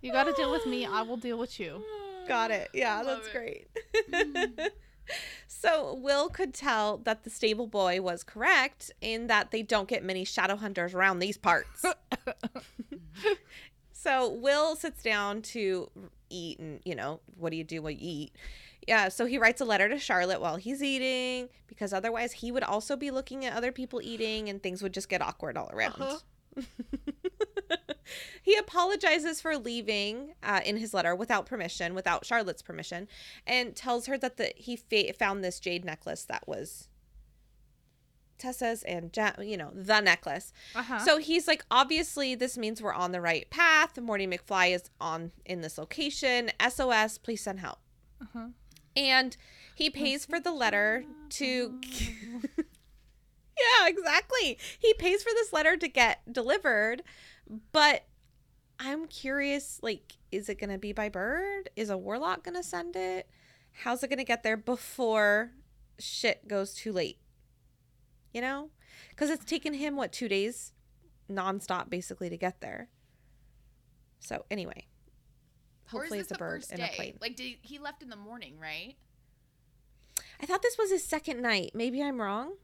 S1: You got to deal with me. I will deal with you.
S3: Got it. Yeah,
S2: Love
S3: that's
S2: it.
S3: great. Mm-hmm. so Will could tell that the stable boy was correct in that they don't get many shadow hunters around these parts. so Will sits down to eat and, you know, what do you do when you eat? Yeah, so he writes a letter to Charlotte while he's eating because otherwise he would also be looking at other people eating and things would just get awkward all around.
S1: Uh-huh.
S3: he apologizes for leaving uh, in his letter without permission, without Charlotte's permission, and tells her that the, he fa- found this jade necklace that was Tessa's and ja- you know the necklace.
S1: Uh-huh.
S3: So he's like, obviously, this means we're on the right path. Morty McFly is on in this location. SOS, please send help.
S1: Uh-huh.
S3: And he pays for the letter to. yeah, exactly. He pays for this letter to get delivered, but I'm curious. Like, is it gonna be by bird? Is a warlock gonna send it? How's it gonna get there before shit goes too late? You know, because it's taken him what two days, nonstop, basically, to get there. So anyway, hopefully it's a bird
S2: first
S3: in a plane.
S2: Like, did he, he left in the morning, right?
S3: I thought this was his second night. Maybe I'm wrong.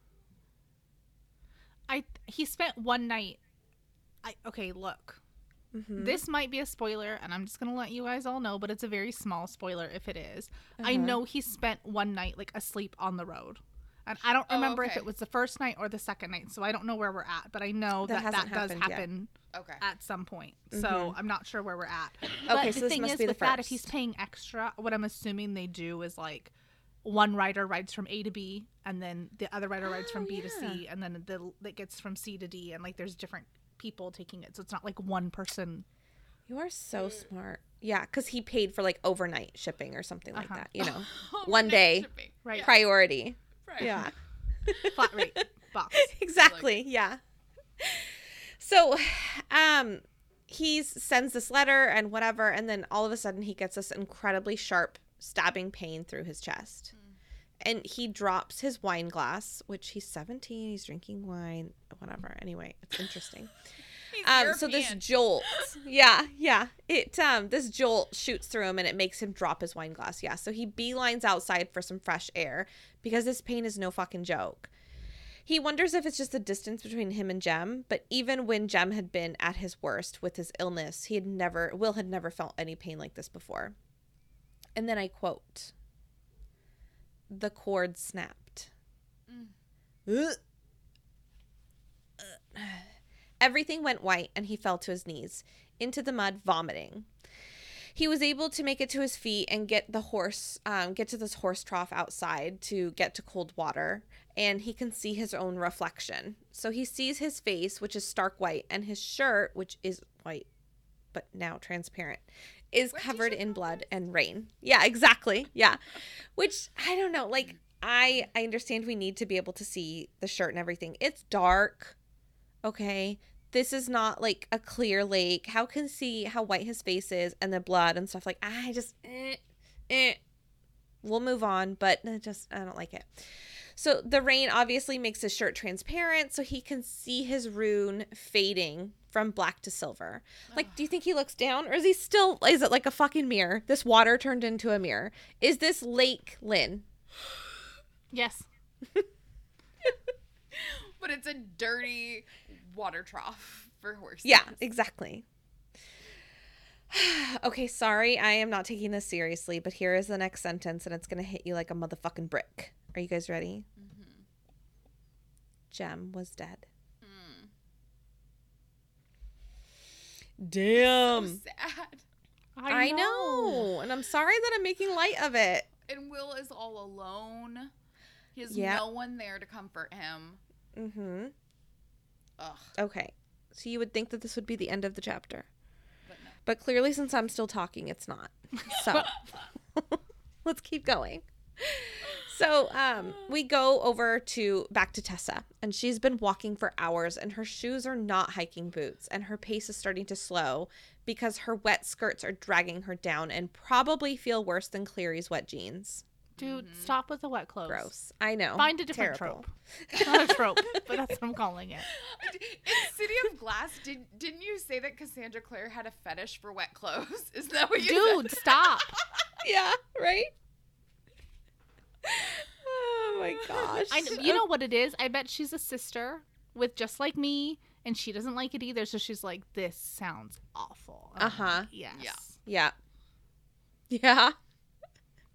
S1: I he spent one night. I okay, look.
S3: Mhm.
S1: This might be a spoiler, and I'm just gonna let you guys all know, but it's a very small spoiler if it is. I
S3: Uh-huh.
S1: know he spent one night like asleep on the road. And I don't
S2: Oh,
S1: remember if it was the first night or the second night, so I don't know where we're at. But I know
S3: That
S1: that that, does
S3: yet.
S1: happen
S2: Okay.
S1: at some point. So
S3: Mhm.
S1: I'm not sure where we're at.
S3: Okay,
S1: But
S3: so
S1: the
S3: this
S1: thing
S3: must
S1: is,
S3: be the
S1: with that, if he's paying extra, what I'm assuming they do is like one rider rides from A to B, and then the other rider rides from
S3: Oh,
S1: B to. C, and then the that gets from C to D, and like there's different people taking it, so it's not like one person.
S3: You are so smart. Yeah, because he paid for like overnight shipping or something like
S1: Uh-huh.
S3: that. You know, one day.
S2: shipping.
S1: Right.
S3: Priority.
S2: Right.
S3: Yeah,
S1: flat rate box.
S3: exactly. Yeah. So, um, he sends this letter and whatever, and then all of a sudden he gets this incredibly sharp stabbing pain through his chest. And he drops his wine glass, which he's 17, he's drinking wine, whatever. Anyway, it's interesting. Um, so this jolt, yeah, yeah, it um this jolt shoots through him and it makes him drop his wine glass. Yeah, so he beelines outside for some fresh air because this pain is no fucking joke. He wonders if it's just the distance between him and Jem, but even when Jem had been at his worst with his illness, he had never Will had never felt any pain like this before. And then I quote: "The cord snapped." Ugh. Everything went white and he fell to his knees, into the mud, vomiting. He was able to make it to his feet and get the horse, um, get to this horse trough outside to get to cold water, and he can see his own reflection. So he sees his face, which is stark white, and his shirt, which is white but now transparent, is
S2: Where'd
S3: covered in blood and rain. Yeah, exactly. Yeah, which I don't know. Like I, I understand we need to be able to see the shirt and everything. It's dark. Okay. This is not like a clear lake. How can see how white his face is and the blood and stuff like I just eh, eh. We'll move on, but it just I don't like it. So the rain obviously makes his shirt transparent so he can see his rune fading from black to silver. Like, do you think he looks down or is he still, is it like a fucking mirror? This water turned into a mirror. Is this Lake Lyn?
S1: Yes.
S2: But it's a dirty water trough for horses.
S3: Yeah, exactly. okay, sorry, I am not taking this seriously, but here is the next sentence and it's going to hit you like a motherfucking brick. Are you guys ready? Jem was dead. Damn.
S2: So sad.
S3: I know. And I'm sorry that I'm making light of it.
S2: And Will is all alone. He has
S3: Yeah.
S2: no one there to comfort him.
S3: Mm-hmm.
S2: Ugh.
S3: Okay. So you would think that this would be the end of the chapter.
S2: But no.
S3: But clearly since I'm still talking, it's not. So let's keep going. So um we go over to back to Tessa and she's been walking for hours and her shoes are not hiking boots and her pace is starting to slow because her wet skirts are dragging her down and probably feel worse than Clary's wet jeans.
S1: Dude, stop with the wet clothes.
S3: Gross. I know.
S1: Find a different
S3: Terrible.
S1: trope. Not a trope, but that's what I'm calling it.
S2: In City of Glass, did didn't you say that Cassandra Clare had a fetish for wet clothes? Is that what you
S1: Dude, stop.
S3: Yeah, right? Oh my gosh.
S1: I you know what it is? I bet she's a sister with just like me, and she doesn't like it either. So she's like, "This sounds awful."
S3: Uh-huh.
S1: like, Yes.
S2: Yeah.
S3: Yeah. Yeah.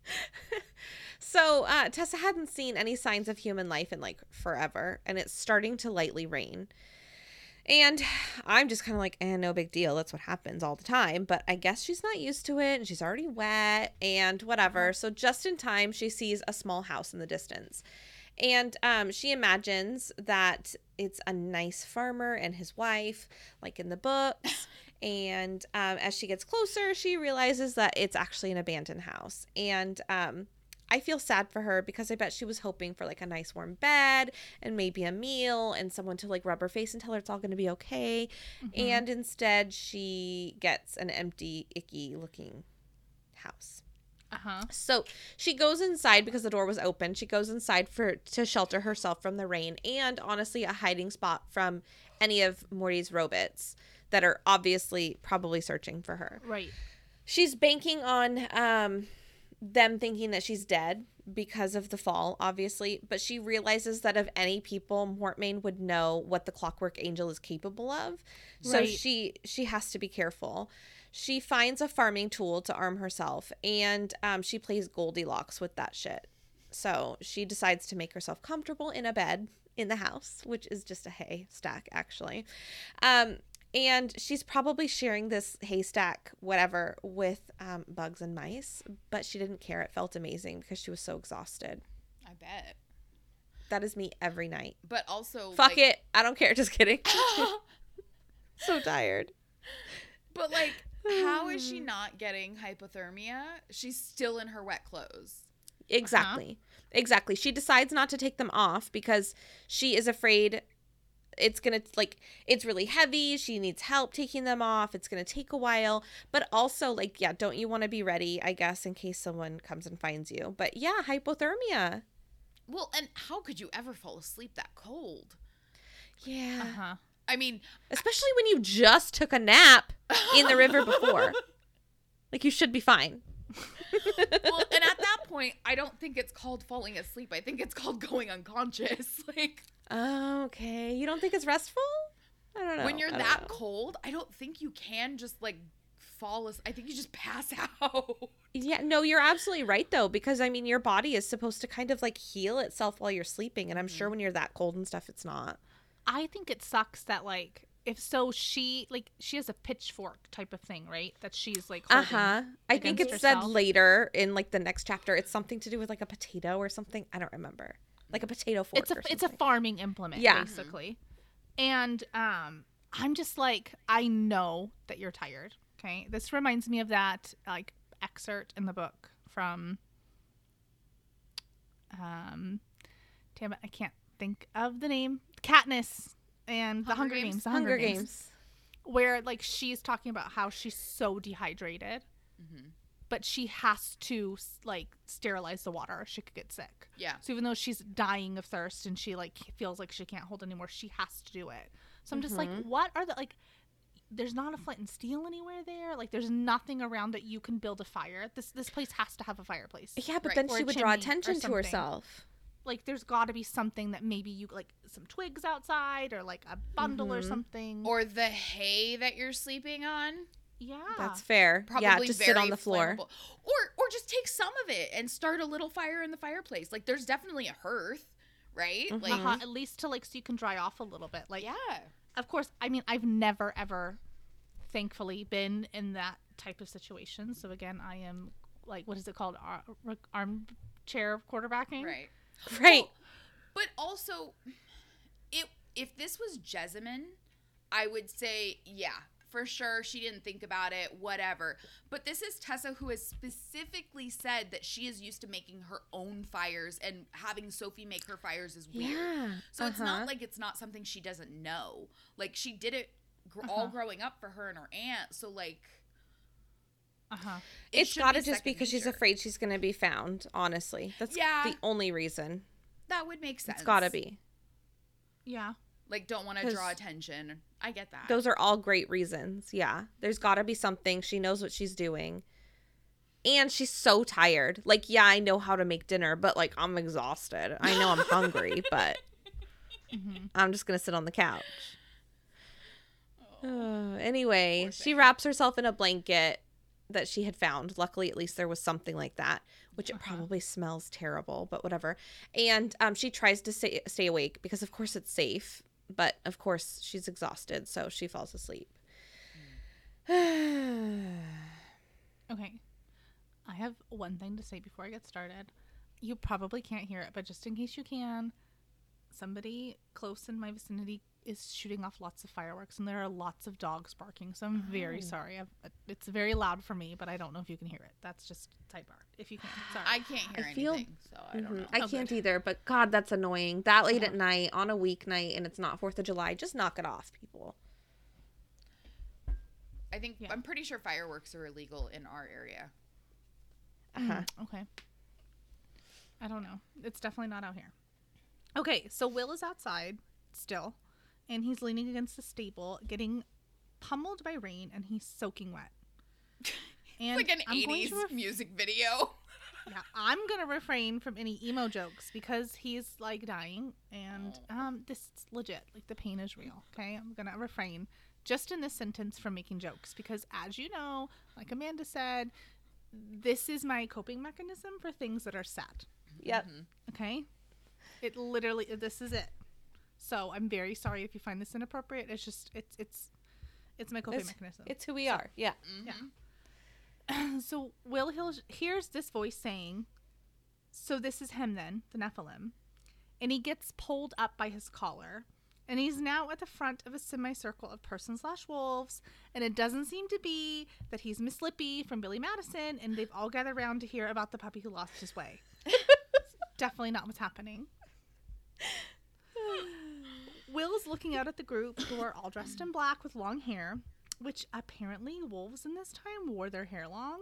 S3: so uh, Tessa hadn't seen any signs of human life in like forever, and it's starting to lightly rain. And I'm just kind of like, eh, no big deal. That's what happens all the time. But I guess she's not used to it and she's already wet and whatever. So just in time, she sees a small house in the distance. And um, she imagines that it's a nice farmer and his wife, like in the books. And um, as she gets closer, she realizes that it's actually an abandoned house. And um, I feel sad for her because I bet she was hoping for like a nice warm bed and maybe a meal and someone to like rub her face and tell her it's all going to be okay. And instead, she gets an empty, icky looking house.
S1: Uh huh.
S3: So she goes inside because the door was open. She goes inside for to shelter herself from the rain and honestly a hiding spot from any of Morty's robots that are obviously probably searching for her.
S1: Right.
S3: She's banking on um them thinking that she's dead because of the fall, obviously, but she realizes that of any people, Mortmain would know what the clockwork angel is capable of. So
S1: Right.
S3: she she has to be careful. She finds a farming tool to arm herself and um, she plays Goldilocks with that shit. So she decides to make herself comfortable in a bed in the house, which is just a hay stack, actually. Um, and she's probably sharing this haystack, whatever, with um, bugs and mice, but she didn't care. It felt amazing because she was so exhausted.
S2: I bet.
S3: That is me every night.
S2: But also,
S3: Fuck
S2: like,
S3: it. I don't care. Just kidding. so tired.
S2: But like, how is she not getting hypothermia? She's still in her wet clothes.
S3: Exactly. Exactly. She decides not to take them off because she is afraid it's to like it's really heavy. She needs help taking them off. It's to take a while, but also like yeah, don't you want to be ready, I guess in case someone comes and finds you. But yeah, hypothermia.
S2: Well, and how could you ever fall asleep that cold?
S3: Yeah.
S1: Uh huh.
S2: I mean,
S3: Especially when you just took a nap in the river before. like you should be fine.
S2: Well, and at that point, I don't think it's called falling asleep. I think it's called going unconscious. Like
S3: Okay. You don't think it's restful? I don't know.
S2: when you're that
S3: know.
S2: cold, I don't think you can just like fall asleep. I think you just pass out.
S3: Yeah, no, you're absolutely right though, because I mean, your body is supposed to kind of like heal itself while you're sleeping, and I'm
S2: Mm-hmm.
S3: sure when you're that cold and stuff, it's not.
S1: I think it sucks that like if so she like she has a pitchfork type of thing, right? That she's like
S3: uh-huh I think it's said later in like the next chapter. It's something to do with like a potato or something. I don't remember. Like a potato fork.
S1: It's a it's a farming implement,
S3: Yeah.
S1: basically. And um, I'm just like, I know that you're tired. Okay, this reminds me of that like excerpt in the book from. Um, damn it, I can't think of the name. Katniss and the
S2: Hunger
S1: Hunger
S2: Games?
S1: Games. The
S3: Hunger Games.
S1: where like she's talking about how she's so dehydrated,
S2: Mm-hmm.
S1: but she has to like sterilize the water or she could get sick.
S2: Yeah.
S1: So even though she's dying of thirst and she like feels like she can't hold anymore, she has to do it. So I'm just like,
S3: Mhm.
S1: what are the like? There's not a flint and steel anywhere there. Like there's nothing around that you can build a fire. This this place has to have a fireplace.
S3: Yeah, but
S2: Right.
S3: then
S1: Or
S3: she would draw attention to herself.
S1: Like there's got to be something that maybe you like some twigs outside or like a bundle or
S3: Mhm.
S1: something.
S2: Or the hay that you're sleeping on.
S1: yeah,
S3: That's fair.
S2: Probably
S3: yeah, just sit on the floor.
S2: flammable. Or or just take some of it and start a little fire in the fireplace. Like there's definitely a hearth, right?
S3: Mhm.
S2: Like
S1: uh-huh, at least to like so you can dry off a little bit. Like
S2: yeah.
S1: of course, I mean, I've never ever, thankfully, been in that type of situation. So again, I am like, what is it called, Ar- ar- armchair quarterbacking?
S2: Right.
S3: Right.
S2: Well, but also, it if this was Jessamine, I would say yeah, for sure she didn't think about it, whatever. But this is Tessa who has specifically said that she is used to making her own fires and having Sophie make her fires is weird.
S3: Yeah.
S2: So it's
S3: uh-huh.
S2: not like it's not something she doesn't know. Like she did it gr- all
S1: Uh-huh.
S2: growing up for her and her aunt. So like
S1: Uh huh.
S2: it
S3: it's
S2: should
S3: got to
S2: be
S3: just be because she's afraid she's going to be found, honestly. That's
S2: Yeah.
S3: the only reason.
S2: That would make sense.
S3: It's got to be.
S1: Yeah.
S2: Like don't want to draw attention. I get that.
S3: Those are all great reasons. Yeah. There's got to be something. She knows what she's doing. And she's so tired. Like, yeah, I know how to make dinner, but like, I'm exhausted. I know I'm hungry, but
S1: hmm
S3: I'm just going to sit on the couch.
S2: Oh.
S3: Anyway, she wraps herself in a blanket that she had found. Luckily, at least there was something like that, which it
S1: Uh-huh.
S3: probably smells terrible, but whatever. And um, she tries to stay, stay awake because, of course, it's safe. But of course, she's exhausted, so she falls asleep.
S1: Okay. I have one thing to say before I get started. You probably can't hear it, but just in case you can, somebody close in my vicinity is shooting off lots of fireworks, and there are lots of dogs barking. So I'm very
S3: Oh.
S1: sorry. I've, it's very loud for me, but I don't know if you can hear it. That's just type sidebar. If you can, sorry.
S2: I can't hear
S3: I feel-
S2: anything, so I don't
S3: Mhm.
S2: know.
S3: I
S1: Oh,
S3: can't
S1: good.
S3: either, but God, that's annoying. That late at
S1: Uh-huh.
S3: night on a weeknight and it's not 4th of July. Just knock it off, people.
S2: I think
S1: Yeah.
S2: I'm pretty sure fireworks are illegal in our area.
S3: Uh-huh.
S1: Mm, okay. I don't know. It's definitely not out here. Okay, so Will is outside still, and he's leaning against the stable, getting pummeled by rain, and he's soaking wet. And
S2: It's like an
S1: I'm going
S2: 80s
S1: to ref-
S2: music video.
S1: yeah, I'm gonna refrain from any emo jokes because he's like dying, and um, this is legit. Like the pain is real. Okay, I'm gonna refrain just in this sentence from making jokes because, as you know, like Amanda said, this is my coping mechanism for things that are sad.
S3: Yep.
S2: Mhm.
S1: Okay, it literally this is it. So I'm very sorry if you find this inappropriate. It's just it's it's it's my coping
S3: It's-
S1: mechanism.
S3: It's who we are. Yeah.
S2: Mhm.
S1: Yeah. so Will Hill hears this voice saying, "So this is him then, the Nephilim," and he gets pulled up by his collar, and he's now at the front of a semicircle of person slash wolves, and it doesn't seem to be that he's Miss Lippy from Billy Madison, and they've all gathered around to hear about the puppy who lost his way. Definitely not what's happening. Will's looking out at the group who are all dressed in black with long hair, which apparently wolves in this time wore their hair long.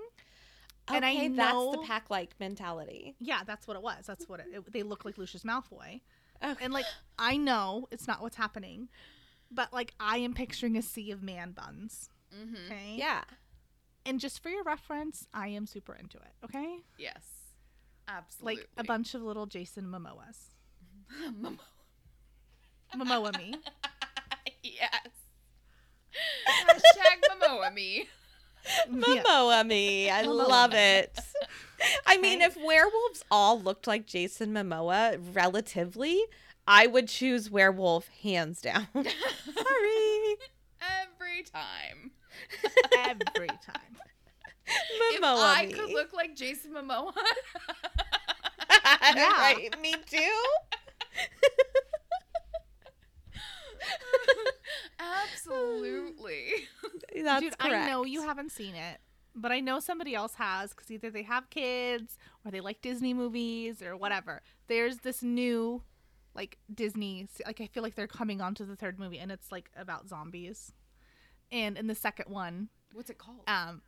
S1: And I
S3: okay, that's the pack like mentality.
S1: Yeah, that's what it was. That's what it, it they look like Lucius Malfoy.
S3: Okay.
S1: And like I know it's not what's happening, but like I am picturing a sea of man buns.
S2: Mm-hmm.
S1: Okay.
S3: yeah.
S1: And just for your reference, I am super into it. Okay.
S2: Yes. Absolutely.
S1: Like a bunch of little Jason Momoas.
S2: Momo-
S1: Momoa me.
S2: yes. Hashtag Momoa me.
S1: Yeah.
S3: Momoa me. I
S1: Momoa
S3: love
S1: me.
S3: it. I mean, if werewolves all looked like Jason Momoa relatively, I would choose werewolf hands down. Sorry.
S2: Every time.
S1: Every time.
S2: if
S3: Momoa
S2: I
S3: me.
S2: could look like Jason Momoa,
S1: Yeah.
S3: right, me too.
S2: Absolutely.
S3: That's
S1: Dude,
S3: correct.
S1: I know you haven't seen it, but I know somebody else has because either they have kids or they like Disney movies or whatever. There's this new, like Disney, like I feel like they're coming on to the third movie and it's like about zombies. And in the second one,
S2: What's it called?
S1: um,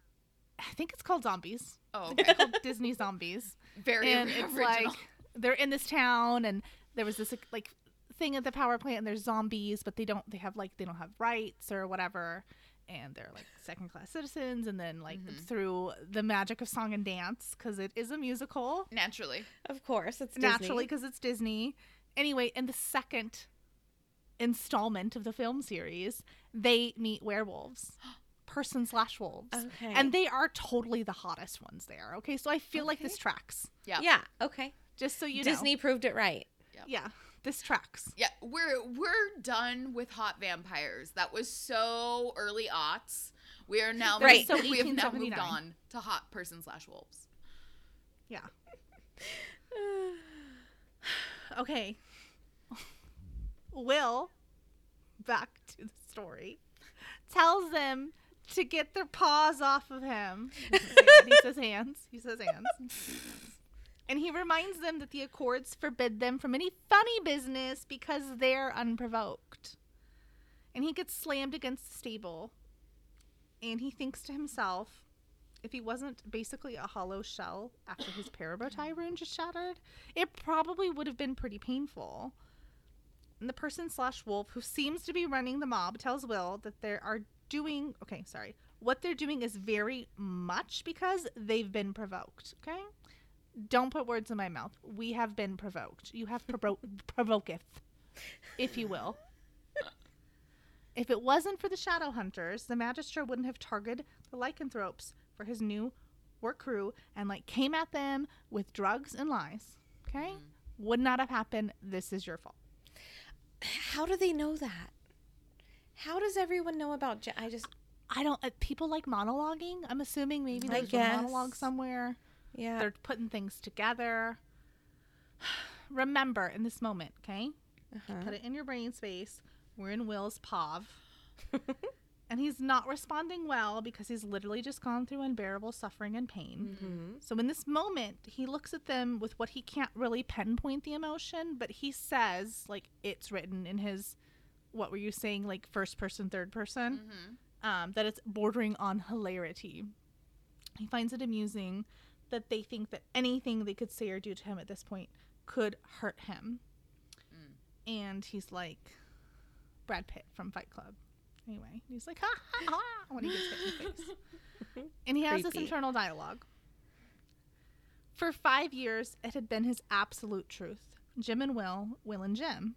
S1: I think it's called Zombies.
S2: Oh,
S1: It's
S2: okay.
S1: called Disney Zombies.
S2: Very
S1: and
S2: original.
S1: it's like they're in this town and there was this like thing at the power plant and there's zombies but they don't they have like they don't have rights or whatever and they're like second class citizens and then like
S2: Mhm.
S1: through the magic of song and dance because it is a musical
S2: naturally.
S3: Of course, it's Disney.
S1: naturally because it's disney anyway in the second installment of the film series they meet werewolves person slash wolves
S3: Okay.
S1: and they are totally the hottest ones there okay so i feel like this tracks
S2: Yeah.
S3: yeah. Okay.
S1: just so you know
S3: Disney proved it right.
S1: Yeah this tracks.
S2: Yeah, we're we're done with hot vampires. That was so early aughts. We are now moved-
S1: so
S2: we have now moved on to hot person slash wolves.
S1: yeah. Okay. Will back to the story tells them to get their paws off of him. He says hands. He says hands and he reminds them that the accords forbid them from any funny business because they're unprovoked. And he gets slammed against the stable. And he thinks to himself if he wasn't basically a hollow shell after his parabatai rune just shattered it probably would have been pretty painful. And the person slash wolf who seems to be running the mob tells will that they are doing okay sorry what they're doing is very much because they've been provoked okay don't put words in my mouth we have been provoked you have provo- provoketh if you will if it wasn't for the shadow hunters the magister wouldn't have targeted the lycanthropes for his new work crew and like came at them with drugs and lies okay would not have happened this is your fault
S3: How do they know that? How does everyone know about? Ja- I just
S1: I don't. Uh, people like monologuing. I'm assuming maybe there's a monologue somewhere.
S3: Yeah.
S1: They're putting things together. Remember in this moment, okay?
S3: Uh-huh.
S1: Put it in your brain space. We're in Will's POV, and he's not responding well because he's literally just gone through unbearable suffering and pain.
S3: Mhm.
S1: So in this moment, he looks at them with what he can't really pinpoint the emotion, but he says like it's written in his. What were you saying? Like first person, third person
S2: Mm-hmm.
S1: um, that it's bordering on hilarity. He finds it amusing that they think that anything they could say or do to him at this point could hurt him. Mm. And he's like Brad Pitt from Fight Club. Anyway, he's like, ha ha ha, when he gets hit in the face. and he has this internal dialogue. For five years, it had been his absolute truth. Jem and Will, Will and Jem.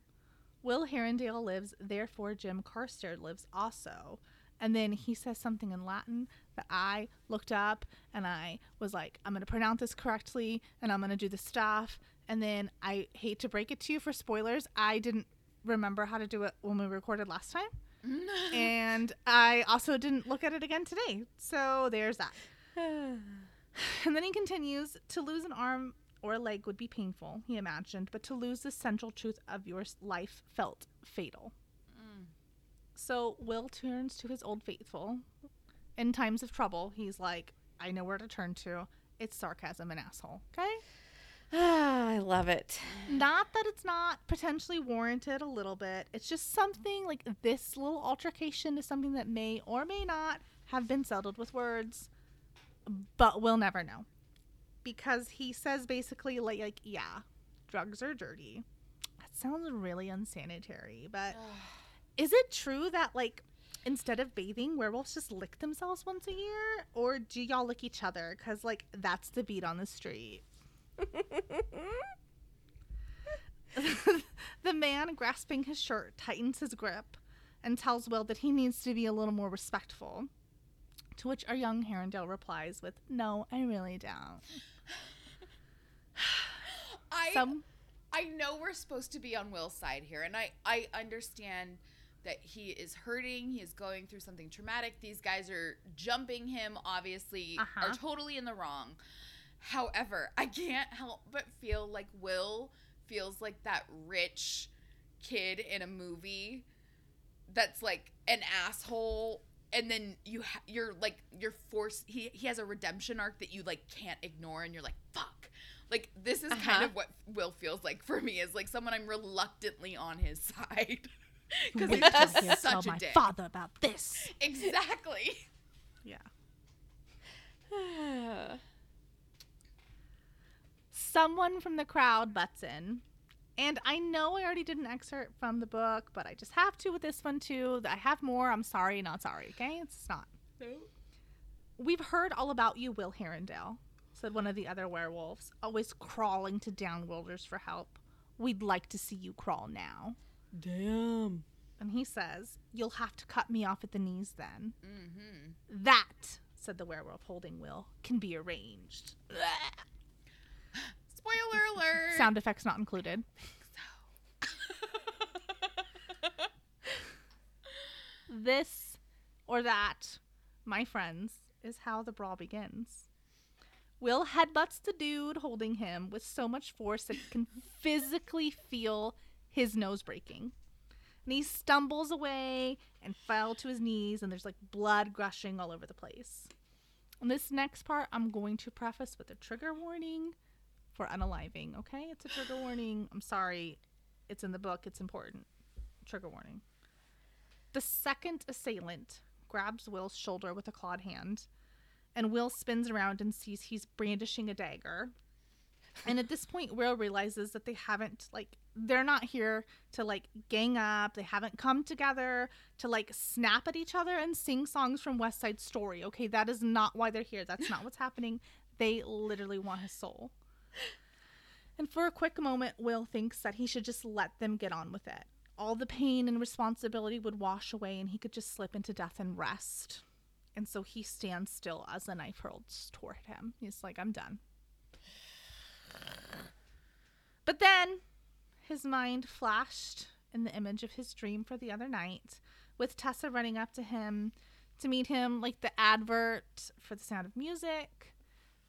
S1: Will Herondale lives, therefore Jem Carstairs lives also. And then he says something in Latin that I looked up and I was like, I'm going to pronounce this correctly and I'm going to do the stuff. And then I hate to break it to you for spoilers, I didn't remember how to do it when we recorded last time. and I also didn't look at it again today. So there's that. And then he continues to lose an arm or a leg would be painful, he imagined, but to lose the central truth of your life felt fatal. So Will turns to his old faithful. In times of trouble, he's like, I know where to turn to. It's sarcasm and asshole. Okay?
S3: Ah, I love it.
S1: Not that it's not potentially warranted a little bit. It's just something like this little altercation is something that may or may not have been settled with words, but we'll never know. Because he says basically, like, like yeah, drugs are dirty. That sounds really unsanitary, but is it true that, like, instead of bathing, werewolves just lick themselves once a year? Or do y'all lick each other? Because, like, that's the beat on the street. the man grasping his shirt tightens his grip and tells Will that he needs to be a little more respectful. To which our young Herondale replies with, No, I really don't.
S2: I
S1: Some
S2: I know we're supposed to be on Will's side here, and I I understand that he is hurting. He is going through something traumatic. These guys are jumping him. Obviously,
S1: Uh-huh.
S2: are totally in the wrong. However, I can't help but feel like Will feels like that rich kid in a movie that's like an asshole and then you ha- you're like you're forced he he has a redemption arc that you like can't ignore and you're like fuck like this is kind
S3: Uh-huh.
S2: of what will feels like for me is like someone i'm reluctantly on his side because
S1: till
S2: just
S1: tell
S2: such a
S1: my
S2: dick
S1: father about this.
S2: exactly
S1: Yeah. Someone from the crowd butts in. And I know I already did an excerpt from the book, but I just have to with this one too. I have more. I'm sorry, not sorry, okay? It's not. We've heard all about you, Will Herondale, said one of the other werewolves, always crawling to downworlders for help. We'd like to see you crawl now.
S3: Damn.
S1: And he says, You'll have to cut me off at the knees then.
S2: Mm-hmm.
S1: That, said the werewolf holding Will, can be arranged.
S2: Spoiler alert.
S1: Sound effects not included. This or that, my friends, is how the brawl begins. Will headbutts the dude holding him with so much force that he can physically feel his nose breaking. And he stumbles away and fell to his knees, and there's like blood gushing all over the place. And this next part, I'm going to preface with a trigger warning for unaliving, okay? It's a trigger warning. I'm sorry. It's in the book, it's important. Trigger warning. The second assailant grabs Will's shoulder with a clawed hand, and Will spins around and sees he's brandishing a dagger. And at this point, Will realizes that they haven't, like, they're not here to, like, gang up. They haven't come together to, like, snap at each other and sing songs from West Side Story. Okay, that is not why they're here. That's not what's happening. They literally want his soul. And for a quick moment, Will thinks that he should just let them get on with it. All the pain and responsibility would wash away and he could just slip into death and rest. And so he stands still as the knife hurls toward him. He's like, I'm done. But then his mind flashed in the image of his dream for the other night, with Tessa running up to him to meet him, like the advert for The Sound of Music.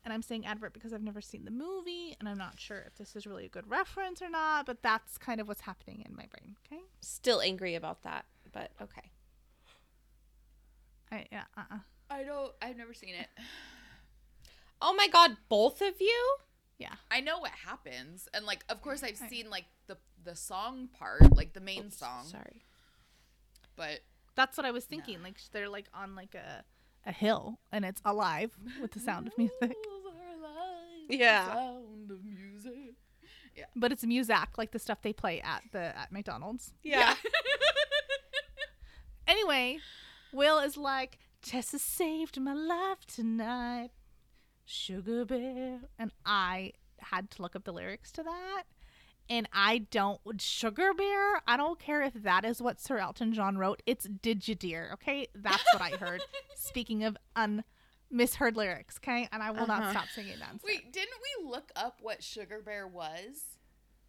S1: And I'm saying advert because I've never seen the movie, and I'm not sure if this is really a good reference or not, but that's kind of what's happening in my brain, okay?
S3: Still angry about that, but okay.
S1: I, yeah, uh-uh.
S2: I don't. I've never seen it.
S3: Oh my god, both of you?
S1: Yeah.
S2: I know what happens, and like, of course, I've
S1: Right.
S2: seen like the the song part, like the main
S3: Oops,
S2: song.
S3: Sorry.
S2: But
S1: That's what I was thinking. Like they're like on like a a hill and it's alive with the sound of music.
S3: Yeah.
S2: Sound of music. Yeah.
S1: But it's Muzak, like the stuff they play at the at McDonald's.
S3: Yeah.
S1: Anyway, Will is like, Tessa saved my life tonight. Sugar bear. And I had to look up the lyrics to that. And I don't Sugar Bear, I don't care if that is what Sir Elton John wrote. It's Did You Dear, okay? That's what I heard. Speaking of un misheard lyrics, okay? And I will not
S3: Uh-huh.
S1: stop singing that.
S2: Wait, didn't we look up what Sugar Bear was?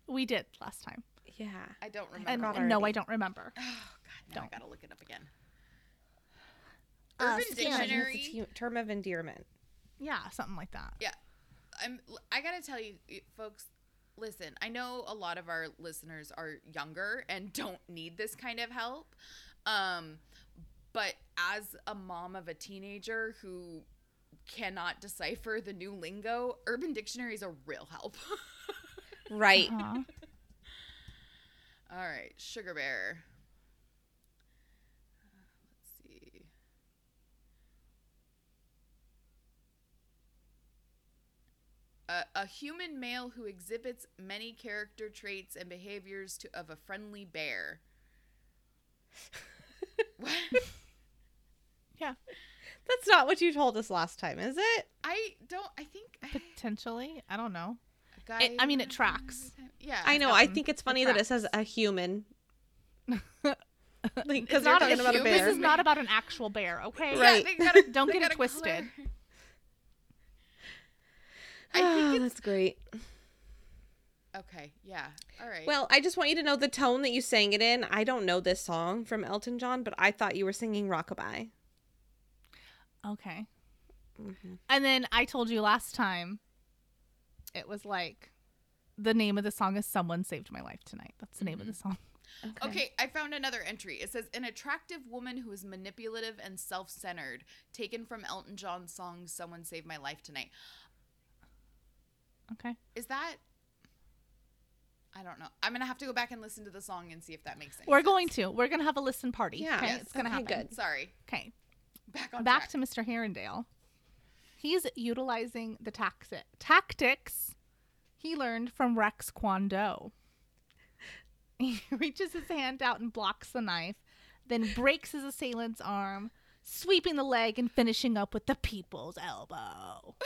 S1: We did last time.
S3: yeah.
S2: I don't remember.
S1: And no. I don't remember.
S2: Oh God, now
S1: Don't.
S2: I gotta look it up again.
S1: Uh,
S2: Urban
S1: yeah,
S2: Dictionary.
S3: It's a t- term of endearment.
S1: Yeah, something like that. Yeah.
S2: I'm. I gotta tell you, folks. Listen, I know a lot of our listeners are younger and don't need this kind of help. Um, but as a mom of a teenager who cannot decipher the new lingo, Urban Dictionary is a real help.
S3: Right.
S1: Uh-huh.
S2: All right, Sugar Bear. Uh, Let's see. A, a human male who exhibits many character traits and behaviors to of a friendly bear. what?
S1: Yeah,
S3: That's not what you told us last time, is it?
S2: I don't. I think
S1: potentially. I don't know.
S2: a guy.
S1: It- I mean, it tracks.
S2: Yeah.
S3: I know. I
S1: um,
S3: think it's
S1: it
S3: funny that it says a human. Because
S1: It's
S3: you're
S1: not a
S3: talking about a
S2: human.
S1: This is not about an actual bear, okay?
S3: Right.
S2: they gotta-
S1: Don't get it twisted.
S2: clar- I think it's
S3: that's great.
S2: okay. Yeah. All right.
S3: Well, I just want you to know the tone that you sang it in. I don't know this song from Elton John, but I thought you were singing Rockabye.
S1: Okay.
S3: Mm-hmm.
S1: And then I told you last time it was like the name of the song is Someone Saved My Life Tonight. That's the name of the song.
S2: Okay, I found another entry. It says an attractive woman who is manipulative and self-centered, taken from Elton John's song "Someone Save My Life Tonight."
S1: Okay.
S2: Is that? I don't know. I'm gonna have to go back and listen to the song and see if that makes sense.
S1: We're going to. We're going to have a listen party.
S3: Yeah.
S1: Okay.
S3: Yes.
S1: It's going to
S3: Okay,
S1: happen.
S3: good.
S2: Sorry.
S1: Okay.
S2: Back on
S1: Back
S2: track.
S1: to Mr. Herondale. He's utilizing the taxi- tactics he learned from Rex Kwon Do. He reaches his hand out and blocks the knife, then breaks his assailant's arm, sweeping the leg and finishing up with the people's elbow.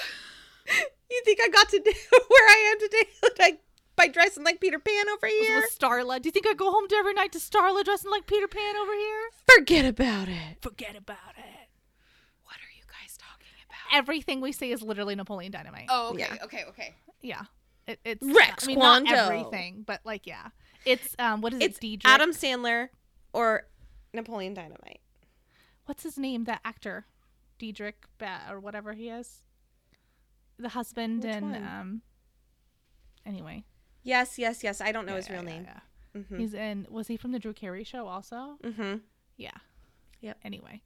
S3: You think I got to do where I am today like by dressing like Peter Pan over here?
S1: With Starla. Do you think I go home to every night to Starla dressing like Peter Pan over here?
S3: Forget about it.
S1: Forget about it.
S2: What are you guys talking about?
S1: Everything we say is literally Napoleon Dynamite.
S2: Oh, okay,
S3: Yeah.
S2: okay, okay.
S1: Yeah. It, it's
S3: Rex
S1: I mean, not everything, but like yeah. It's um what is
S3: It's
S1: it? Diedrich?
S3: Adam Sandler or Napoleon Dynamite.
S1: What's his name? That actor, Diedrich ba- or whatever he is. The husband
S3: Which
S1: and
S3: one?
S1: um. Anyway,
S3: Yes, yes, yes. I don't know
S1: Yeah,
S3: his real
S1: yeah,
S3: name.
S1: yeah.
S3: Mm-hmm.
S1: He's in. Was he from the Drew Carey show also?
S3: mm-hmm.
S1: Yeah.
S3: Yep.
S1: Anyway,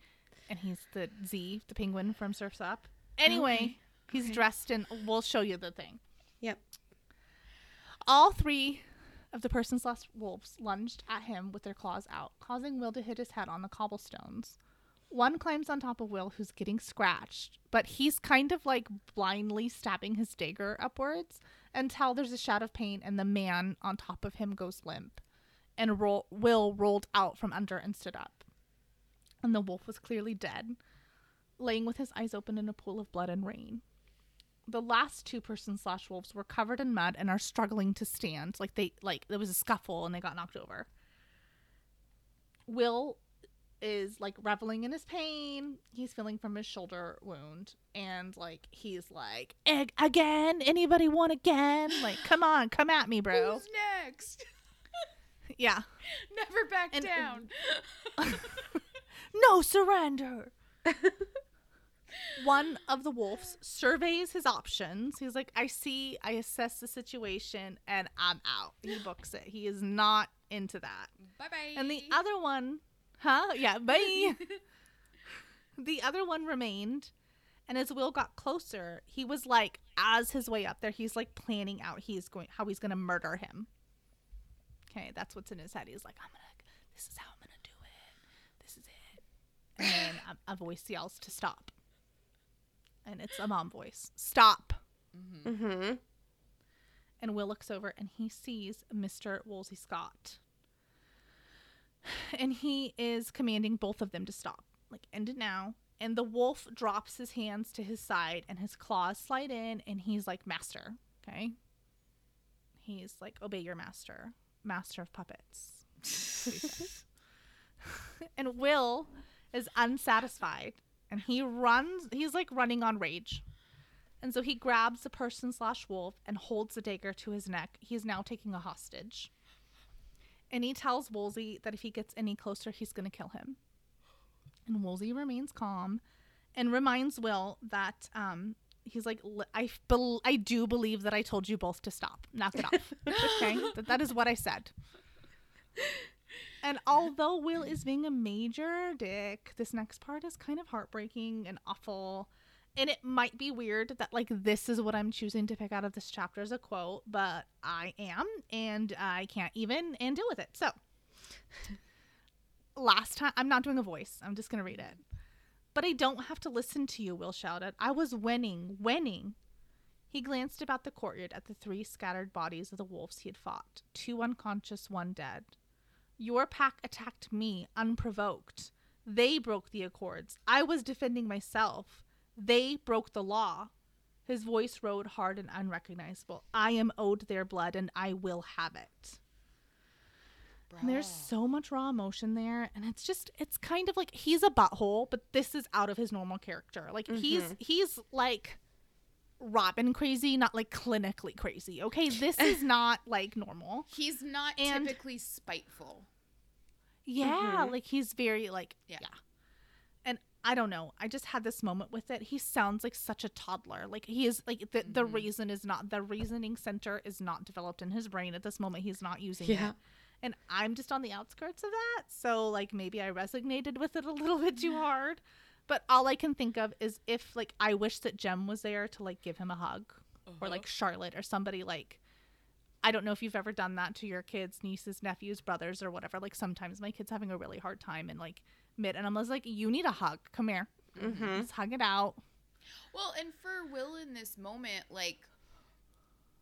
S1: and he's the Z, the penguin from Surfs Up. Anyway,
S2: Okay,
S1: he's
S2: okay.
S1: dressed in. We'll show you the thing.
S3: Yep.
S1: All three of the person's slash wolves lunged at him with their claws out, causing Will to hit his head on the cobblestones. One climbs on top of Will, who's getting scratched, but he's kind of like blindly stabbing his dagger upwards until there's a shout of pain and the man on top of him goes limp. And Will rolled out from under and stood up. And the wolf was clearly dead, laying with his eyes open in a pool of blood and rain the last two person slash wolves were covered in mud and are struggling to stand like they like there was a scuffle and they got knocked over will is like reveling in his pain. He's feeling from his shoulder wound and like he's like "Ag- again? Anybody want again? Like come on come at me bro.
S2: Who's next?
S1: yeah.
S2: Never back
S1: And-
S2: down.
S1: no surrender. One of the wolves surveys his options. He's like i see i assess the situation and i'm out. He books it. He is not into that.
S2: Bye bye.
S1: and the other one huh? Yeah bye. The other one remained and as will got closer he was like as his way up there he's like planning out he's going how he's gonna murder him. Okay that's what's in his head. He's like i'm gonna this is how i'm gonna do it. This is it. And then a, a voice yells to stop. And it's a mom voice. Stop.
S3: Mm-hmm.
S1: and Will looks over and he sees Mr. Woolsey Scott. And he is commanding both of them to stop. Like, end it now. And the wolf drops his hands to his side and his claws slide in and he's like, Master. Okay. He's like, Obey your master. Master of puppets. That's what he says. and Will is unsatisfied and he runs, he's like running on rage. And so he grabs the person slash wolf and holds the dagger to his neck. He is now taking a hostage. And he tells Woolsey that if he gets any closer, he's going to kill him. And Woolsey remains calm and reminds Will that um, he's like, "Li- I, bel I do believe that I told you both to stop. Knock it off. okay? That, that is what I said. And although Will is being a major dick, this next part is kind of heartbreaking and awful. And it might be weird that, like, this is what I'm choosing to pick out of this chapter as a quote, but I am, and I can't even and deal with it. So, last time, I'm not doing a voice, I'm just going to read it. But I don't have to listen to you, Will shouted. I was winning, winning. He glanced about the courtyard at the three scattered bodies of the wolves he had fought two unconscious, one dead. Your pack attacked me unprovoked. They broke the accords. I was defending myself. They broke the law. His voice rode hard and unrecognizable. I am owed their blood and I will have it. And there's so much raw emotion there and it's just it's kind of like he's a butthole, but this is out of his normal character. Like he's
S3: Mhm.
S1: he's like Robin crazy, not like clinically crazy. Okay, this is not like normal.
S2: He's not
S1: And-
S2: typically spiteful.
S1: Yeah,
S3: Mhm.
S1: like he's very like yeah.
S2: Yeah.
S1: I don't know. I just had this moment with it. He sounds like such a toddler. Like he is like the the
S2: Mhm.
S1: reason is not the reasoning center is not developed in his brain at this moment. He's not using
S3: Yeah.
S1: it. And I'm just on the outskirts of that. So like maybe I resonated with it a little bit too hard. But all I can think of is if like I wish that Jem was there to like give him a hug or
S2: Uh-huh.
S1: like Charlotte or somebody like I don't know if you've ever done that to your kids, nieces, nephews, brothers, or whatever. Like sometimes my kid's having a really hard time and like mid, and I'm always like, you need a hug. Come here,
S3: Mm-hmm.
S1: let's hug it out.
S2: Well, and for Will in this moment, like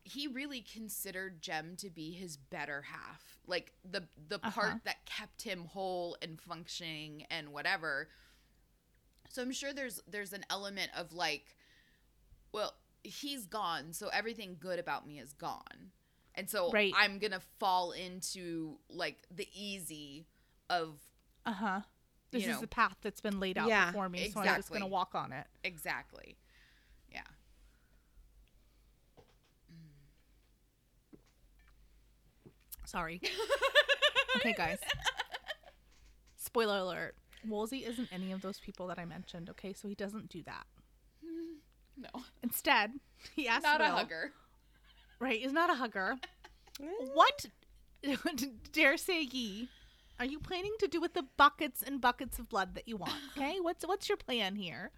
S2: he really considered Jem to be his better half. Like the the
S1: Uh-huh.
S2: part that kept him whole and functioning and whatever. So I'm sure there's there's an element of like well, he's gone, so everything good about me is gone. And so
S1: Right.
S2: I'm going to fall into like the easy of
S1: Uh huh. This
S2: You
S1: is
S2: know.
S1: the path that's been laid out
S3: Yeah,
S1: before me, so I'm just gonna walk on it.
S2: exactly. Yeah.
S1: Sorry. okay, guys. Spoiler alert: Woolsey isn't any of those people that I mentioned. Okay, so he doesn't do that.
S2: No.
S1: Instead, he asks
S2: Not a hugger.
S1: Right, he's not a hugger. What dare say ye? Are you planning to do with the buckets and buckets of blood that you want? Okay, what's what's your plan here?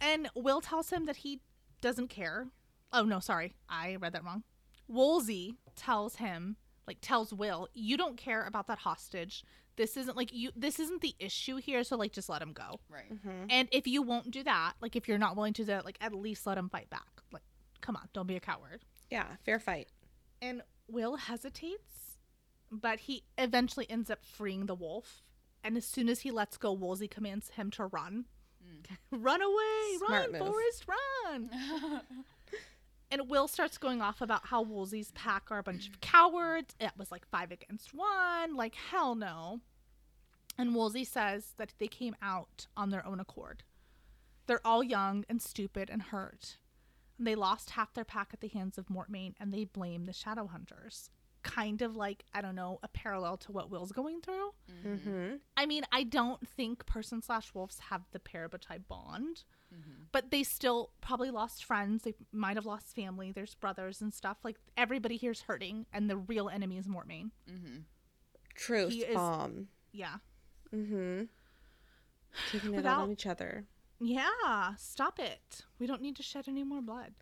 S1: And Will tells him that he doesn't care. Oh no, sorry, I read that wrong. Woolsey tells him, like tells Will, you don't care about that hostage. This isn't like you. This isn't the issue here. So like, just let him go.
S2: Right.
S3: Mhm.
S1: And if you won't do that, like if you're not willing to do that, like at least let him fight back. Like, come on, don't be a coward.
S3: Yeah, fair fight.
S1: And Will hesitates, but he eventually ends up freeing the wolf. And as soon as he lets go, Woolsey commands him to run. Mm. run away!
S3: Smart
S1: run,
S3: move.
S1: Forrest, run! And Will starts going off about how Woolsey's pack are a bunch of cowards. It was like five against one. Like, hell no. And Woolsey says that they came out on their own accord. They're all young and stupid and hurt. And they lost half their pack at the hands of Mortmain and they blame the Shadow Hunters. Kind of like, I don't know, a parallel to what Will's going through.
S3: Mm-hmm.
S1: I mean, I don't think person slash wolves have the parabatai bond, but they still probably lost friends. They might have lost family. There's brothers and stuff. Like everybody here's hurting, and the real enemy is Mortmain.
S2: Mm-hmm.
S3: Truth
S1: He is-
S3: bomb.
S1: Yeah.
S3: Mm-hmm. Taking it out on each other.
S1: Yeah, stop it. We don't need to shed any more blood.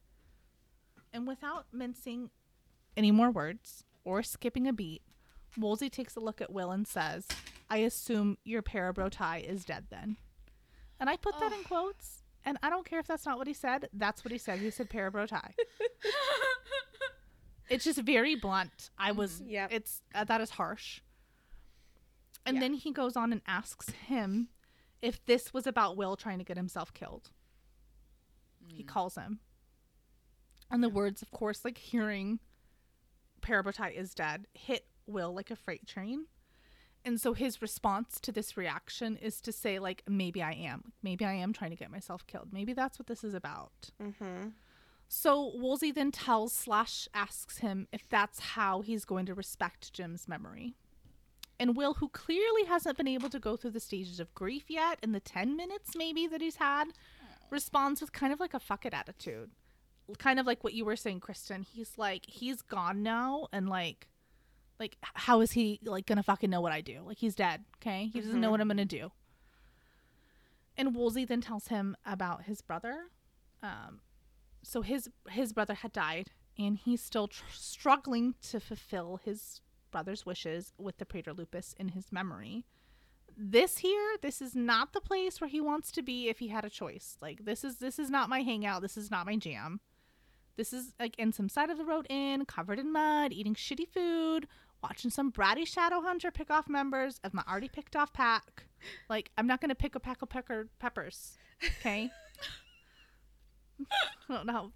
S1: And without mincing any more words or skipping a beat, Woolsey takes a look at Will and says, I assume your parabro tie is dead then. And I put that in quotes, and I don't care if that's not what he said. That's what he said. He said parabro tie. it's just very blunt. I was,
S3: yeah.
S1: it's, uh, that is harsh. And
S2: Yeah.
S1: then he goes on and asks him if this was about Will trying to get himself killed. He calls him. And the words, of course, like hearing Parabatai is dead, hit Will like a freight train. And so his response to this reaction is to say, like, maybe I am. Maybe I am trying to get myself killed. Maybe that's what this is about.
S3: Mm-hmm.
S1: So Woolsey then tells slash asks him if that's how he's going to respect Jem's memory. And Will, who clearly hasn't been able to go through the stages of grief yet in the 10 minutes maybe that he's had, responds with kind of like a fuck it attitude. Kind of like what you were saying, Kristen. He's like, he's gone now and like like how is he like gonna fucking know what I do? Like he's dead, okay? He doesn't know
S3: Mhm.
S1: what I'm gonna do. And Woolsey then tells him about his brother. Um, so his his brother had died, and he's still tr- struggling to fulfill his brother's wishes with the Praetor Lupus in his memory. This here, this is not the place where he wants to be if he had a choice. Like this is this is not my hangout. This is not my jam. This is like in some side of the road inn, covered in mud, eating shitty food, watching some bratty shadow hunter pick off members of my already picked off pack. Like I'm not gonna pick a pack of pecker peppers. Okay. I don't know.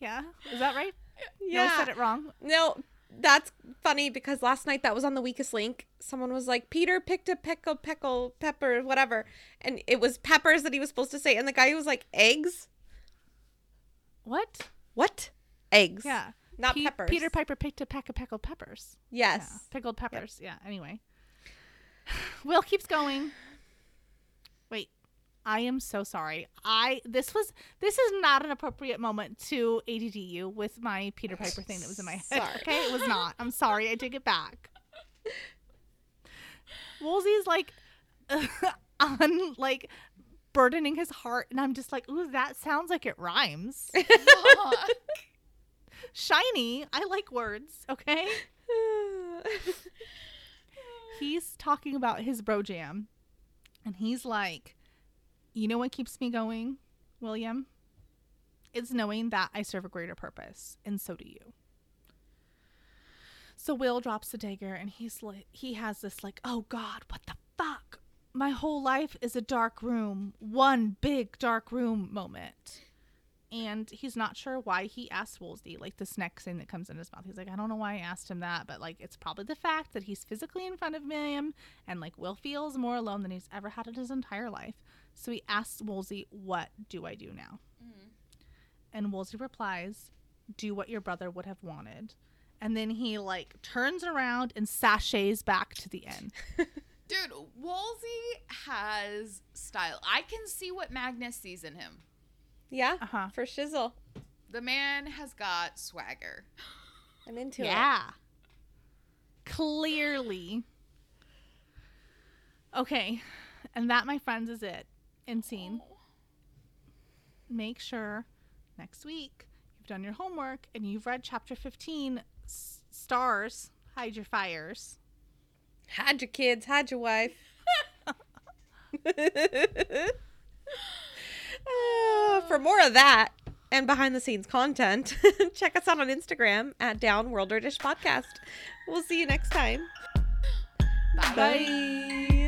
S1: Yeah, is that right? No, I
S3: Yeah.
S1: said it wrong.
S3: No, that's funny because last night that was on the weakest link. Someone was like, Peter picked a pickle, pickle, pepper, whatever. And it was peppers that he was supposed to say. And the guy was like, eggs?
S1: What?
S3: What? Eggs.
S1: Yeah.
S3: Not
S1: Pe-
S3: peppers.
S1: Peter Piper picked a pack of pickled peppers.
S3: Yes.
S1: Yeah, pickled peppers. Yeah. Anyway, Will keeps going. Wait, I am so sorry. I this was this is not an appropriate moment to ADD you with my Peter Piper thing that was in my head.
S3: Sorry.
S1: Okay, it was not. I'm sorry. I take it back. Woolsey's like on like burdening his heart, and I'm just like, ooh, that sounds like it rhymes. Shiny. I like words. Okay. he's talking about his bro jam and he's like you know what keeps me going William, is knowing that I serve a greater purpose, and so do you. So Will drops the dagger and he's like he has this like, "Oh god, what the fuck? My whole life is a dark room, one big dark room moment." And he's not sure why he asked Woolsey, like this next thing that comes in his mouth. He's like, I don't know why I asked him that, but like it's probably the fact that he's physically in front of him and like Will feels more alone than he's ever had in his entire life. So he asks Woolsey, What do I do now? Mm-hmm. And Woolsey replies, Do what your brother would have wanted. And then he like turns around and sashays back to the inn.
S2: Dude, Woolsey has style. I can see what Magnus sees in him.
S3: Yeah,
S1: Uh huh.
S3: for shizzle.
S2: The man has got swagger.
S3: I'm into it.
S1: Yeah. Clearly. Okay. And that, my friends, is it. In scene. Make sure next week you've done your homework and you've read chapter 15 S- Stars, Hide Your Fires.
S3: Hide your kids, hide your wife. Uh, for more of that and behind the scenes content, check us out on Instagram at Downworlder Dish Podcast. We'll see you next time.
S2: Bye.
S3: Bye.